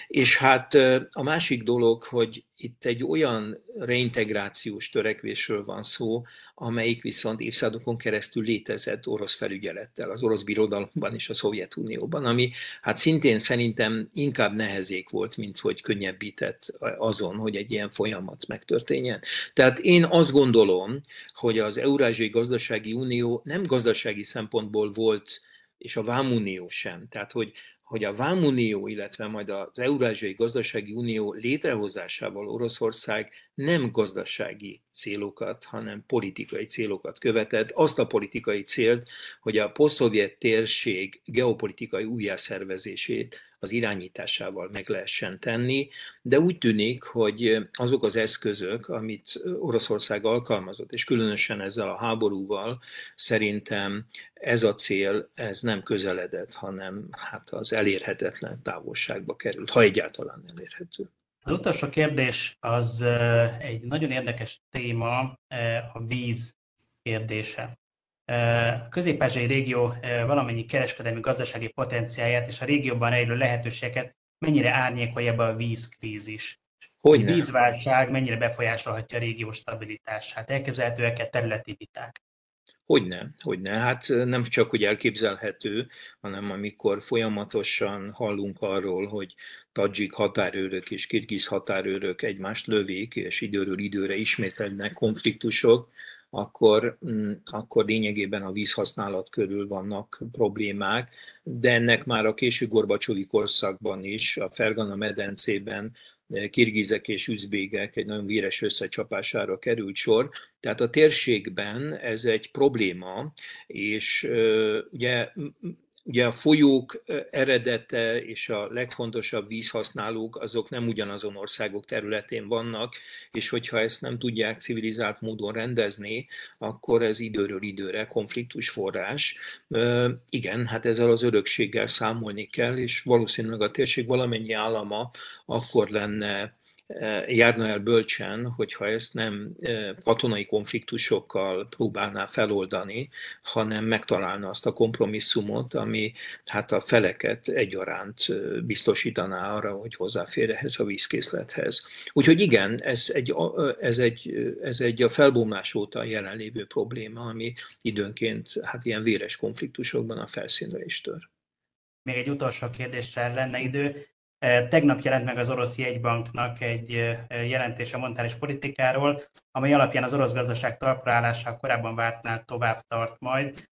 És hát a másik dolog, hogy itt egy olyan reintegrációs törekvésről van szó, amelyik viszont évszázadokon keresztül létezett orosz felügyelettel, az orosz birodalomban és a Szovjetunióban, ami hát szintén szerintem inkább nehezék volt, mint hogy könnyebbített azon, hogy egy ilyen folyamat megtörténjen. Tehát én azt gondolom, hogy az Eurázsiai Gazdasági Unió nem gazdasági szempontból volt, és a Vámunió sem. Tehát, hogy hogy a Vámunió, illetve majd az Eurázsiai Gazdasági Unió létrehozásával Oroszország nem gazdasági célokat, hanem politikai célokat követett. Azt a politikai célt, hogy a posztszovjet térség geopolitikai újjászervezését az irányításával meg lehessen tenni, de úgy tűnik, hogy azok az eszközök, amit Oroszország alkalmazott, és különösen ezzel a háborúval, szerintem ez a cél, ez nem közeledett, hanem hát az elérhetetlen távolságba került, ha egyáltalán elérhető. Az utolsó kérdés az egy nagyon érdekes téma, a víz kérdése. A közép régió valamennyi kereskedelmi gazdasági potenciáját és a régióban rejlő lehetőségeket mennyire árnyékolja be a vízkrízis? Hogy a vízválság mennyire befolyásolhatja a régió stabilitását? Elképzelhetőek-e területi viták? Hogyne, hogyne. Hát nem csak, hogy elképzelhető, hanem amikor folyamatosan hallunk arról, hogy tadzsik határőrök és kirgiz határőrök egymást lövik, és időről időre ismételnek konfliktusok, akkor, mm, akkor lényegében a vízhasználat körül vannak problémák, de ennek már a késő Gorbacsovi korszakban is, a Fergana medencében eh, kirgizek és üzbégek egy nagyon véres összecsapására került sor. Tehát a térségben ez egy probléma, és ugye Ugye a folyók eredete és a legfontosabb vízhasználók azok nem ugyanazon országok területén vannak, és hogyha ezt nem tudják civilizált módon rendezni, akkor ez időről időre konfliktus forrás. Igen, hát ezzel az örökséggel számolni kell, és valószínűleg a térség valamennyi állama akkor lenne járna el bölcsen, hogyha ezt nem katonai konfliktusokkal próbálná feloldani, hanem megtalálna azt a kompromisszumot, ami hát a feleket egyaránt biztosítaná arra, hogy hozzáfér ehhez a vízkészlethez. Úgyhogy igen, ez egy, ez egy, ez egy a felbomlás óta jelenlévő probléma, ami időnként hát ilyen véres konfliktusokban a felszínre is tör. Még egy utolsó kérdéssel lenne idő. Tegnap jelent meg az orosz jegybanknak egy jelentése a monetáris politikáról, amely alapján az orosz gazdaság talpraállása korábban vártnál tovább tart majd.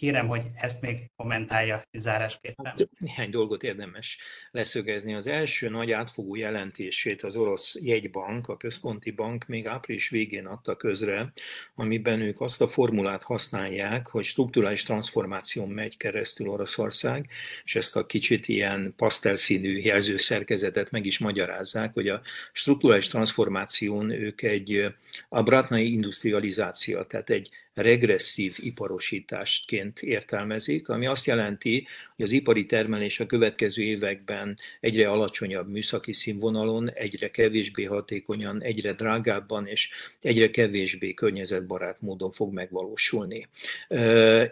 Kérem, hogy ezt még kommentálja zárásképpen. Hát, néhány dolgot érdemes leszögezni. Az első nagy átfogó jelentését az orosz jegybank, a központi bank még április végén adta közre, amiben ők azt a formulát használják, hogy strukturális transformáció megy keresztül Oroszország, és ezt a kicsit ilyen pasztelszínű jelzőszerkezetet meg is magyarázzák, hogy a strukturális transformáción ők egy abratnai industrializáció, tehát egy regresszív iparosításként értelmezik, ami azt jelenti, hogy az ipari termelés a következő években egyre alacsonyabb műszaki színvonalon, egyre kevésbé hatékonyan, egyre drágábban és egyre kevésbé környezetbarát módon fog megvalósulni.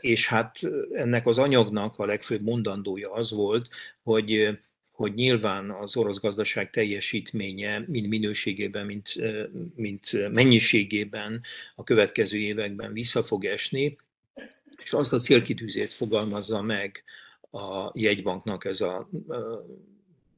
És hát ennek az anyagnak a legfőbb mondandója az volt, hogy hogy nyilván az orosz gazdaság teljesítménye, mind minőségében, mint, mint mennyiségében a következő években vissza fog esni, és azt a célkitűzést fogalmazza meg a jegybanknak ez a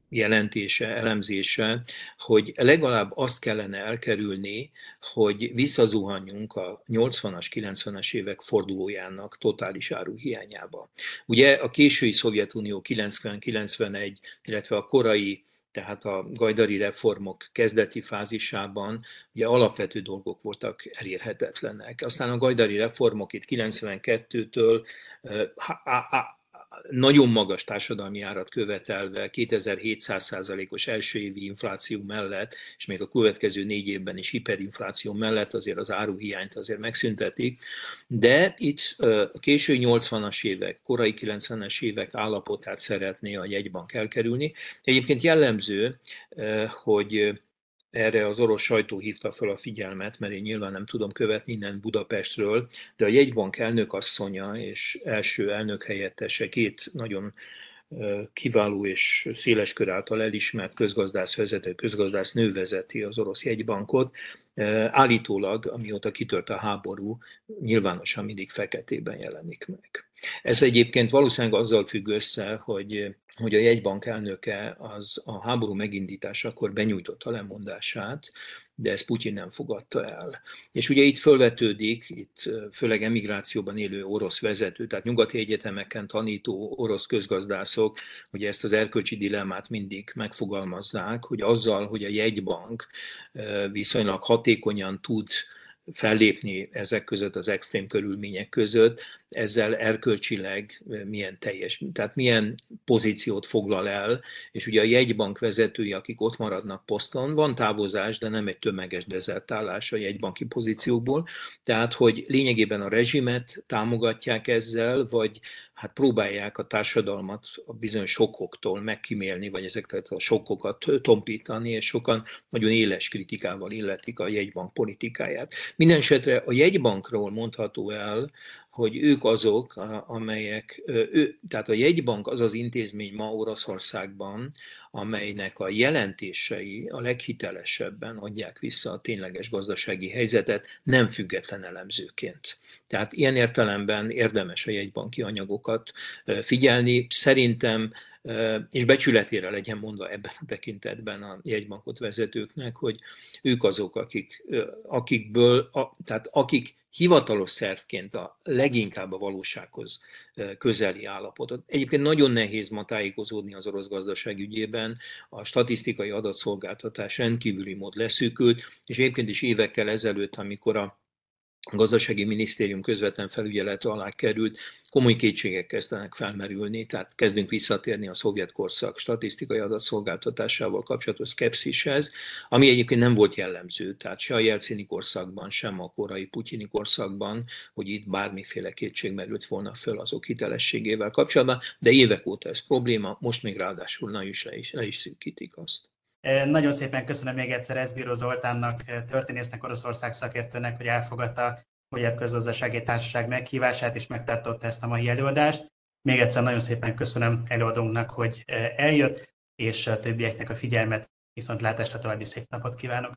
jelentése, elemzése, hogy legalább azt kellene elkerülni, hogy visszazuhanjunk a 80-as, 90-es évek fordulójának totális áruhiányába. Ugye a késői Szovjetunió 90-91, illetve a korai tehát a gajdari reformok kezdeti fázisában ugye alapvető dolgok voltak elérhetetlenek. Aztán a gajdari reformok itt 92-től nagyon magas társadalmi árat követelve 2700%-os első évi infláció mellett, és még a következő négy évben is hiperinfláció mellett azért az áruhiányt azért megszüntetik, de itt a késő 80-as évek, korai 90-es évek állapotát szeretné a jegybank elkerülni. Egyébként jellemző, hogy erre az orosz sajtó hívta fel a figyelmet, mert én nyilván nem tudom követni innen Budapestről, de a jegybank elnökasszonya és első elnök helyettese két nagyon kiváló és széles kör által elismert közgazdász vezető, közgazdász nő vezeti az orosz jegybankot. Állítólag, amióta kitört a háború, nyilvánosan mindig feketében jelenik meg. Ez egyébként valószínűleg azzal függ össze, hogy, hogy a jegybank elnöke az a háború megindításakor benyújtotta lemondását, de ezt Putyin nem fogadta el. És ugye itt fölvetődik, itt főleg emigrációban élő orosz vezető, tehát nyugati egyetemeken tanító orosz közgazdászok, ugye ezt az erkölcsi dilemmát mindig megfogalmazzák, hogy azzal, hogy a jegybank viszonylag hatékonyan tud fellépni ezek között az extrém körülmények között, ezzel erkölcsileg milyen teljes, tehát milyen pozíciót foglal el, és ugye a jegybank vezetői, akik ott maradnak poszton, van távozás, de nem egy tömeges dezertálás a jegybanki pozíciókból, tehát hogy lényegében a rezsimet támogatják ezzel, vagy hát próbálják a társadalmat a bizonyos sokkoktól megkímélni, vagy ezeket a sokkokat tompítani, és sokan nagyon éles kritikával illetik a jegybank politikáját. Mindenesetre a jegybankról mondható el, hogy ők azok, amelyek, ő, tehát a jegybank az az intézmény ma Oroszországban, amelynek a jelentései a leghitelesebben adják vissza a tényleges gazdasági helyzetet, nem független elemzőként. Tehát ilyen értelemben érdemes a jegybanki anyagokat figyelni. Szerintem és becsületére legyen mondva ebben a tekintetben a jegybankot vezetőknek, hogy ők azok, akik, akikből, a, tehát akik hivatalos szervként a leginkább a valósághoz közeli állapotot. Egyébként nagyon nehéz ma tájékozódni az orosz gazdaság ügyében, a statisztikai adatszolgáltatás rendkívüli mód leszűkült, és egyébként is évekkel ezelőtt, amikor a a gazdasági minisztérium közvetlen felügyelet alá került, komoly kétségek kezdenek felmerülni, tehát kezdünk visszatérni a szovjet korszak statisztikai adatszolgáltatásával kapcsolatos szkepszishez, ami egyébként nem volt jellemző, tehát se a jelcini korszakban, sem a korai putyini korszakban, hogy itt bármiféle kétség merült volna föl azok hitelességével kapcsolatban, de évek óta ez probléma, most még ráadásul na is le is, le is szűkítik azt. Nagyon szépen köszönöm még egyszer Eszbíró Zoltánnak, történésznek, Oroszország szakértőnek, hogy elfogadta a Magyar Közgazdasági Társaság meghívását, és megtartotta ezt a mai előadást. Még egyszer nagyon szépen köszönöm előadónknak, hogy eljött, és a többieknek a figyelmet, viszont látásra további szép napot kívánok!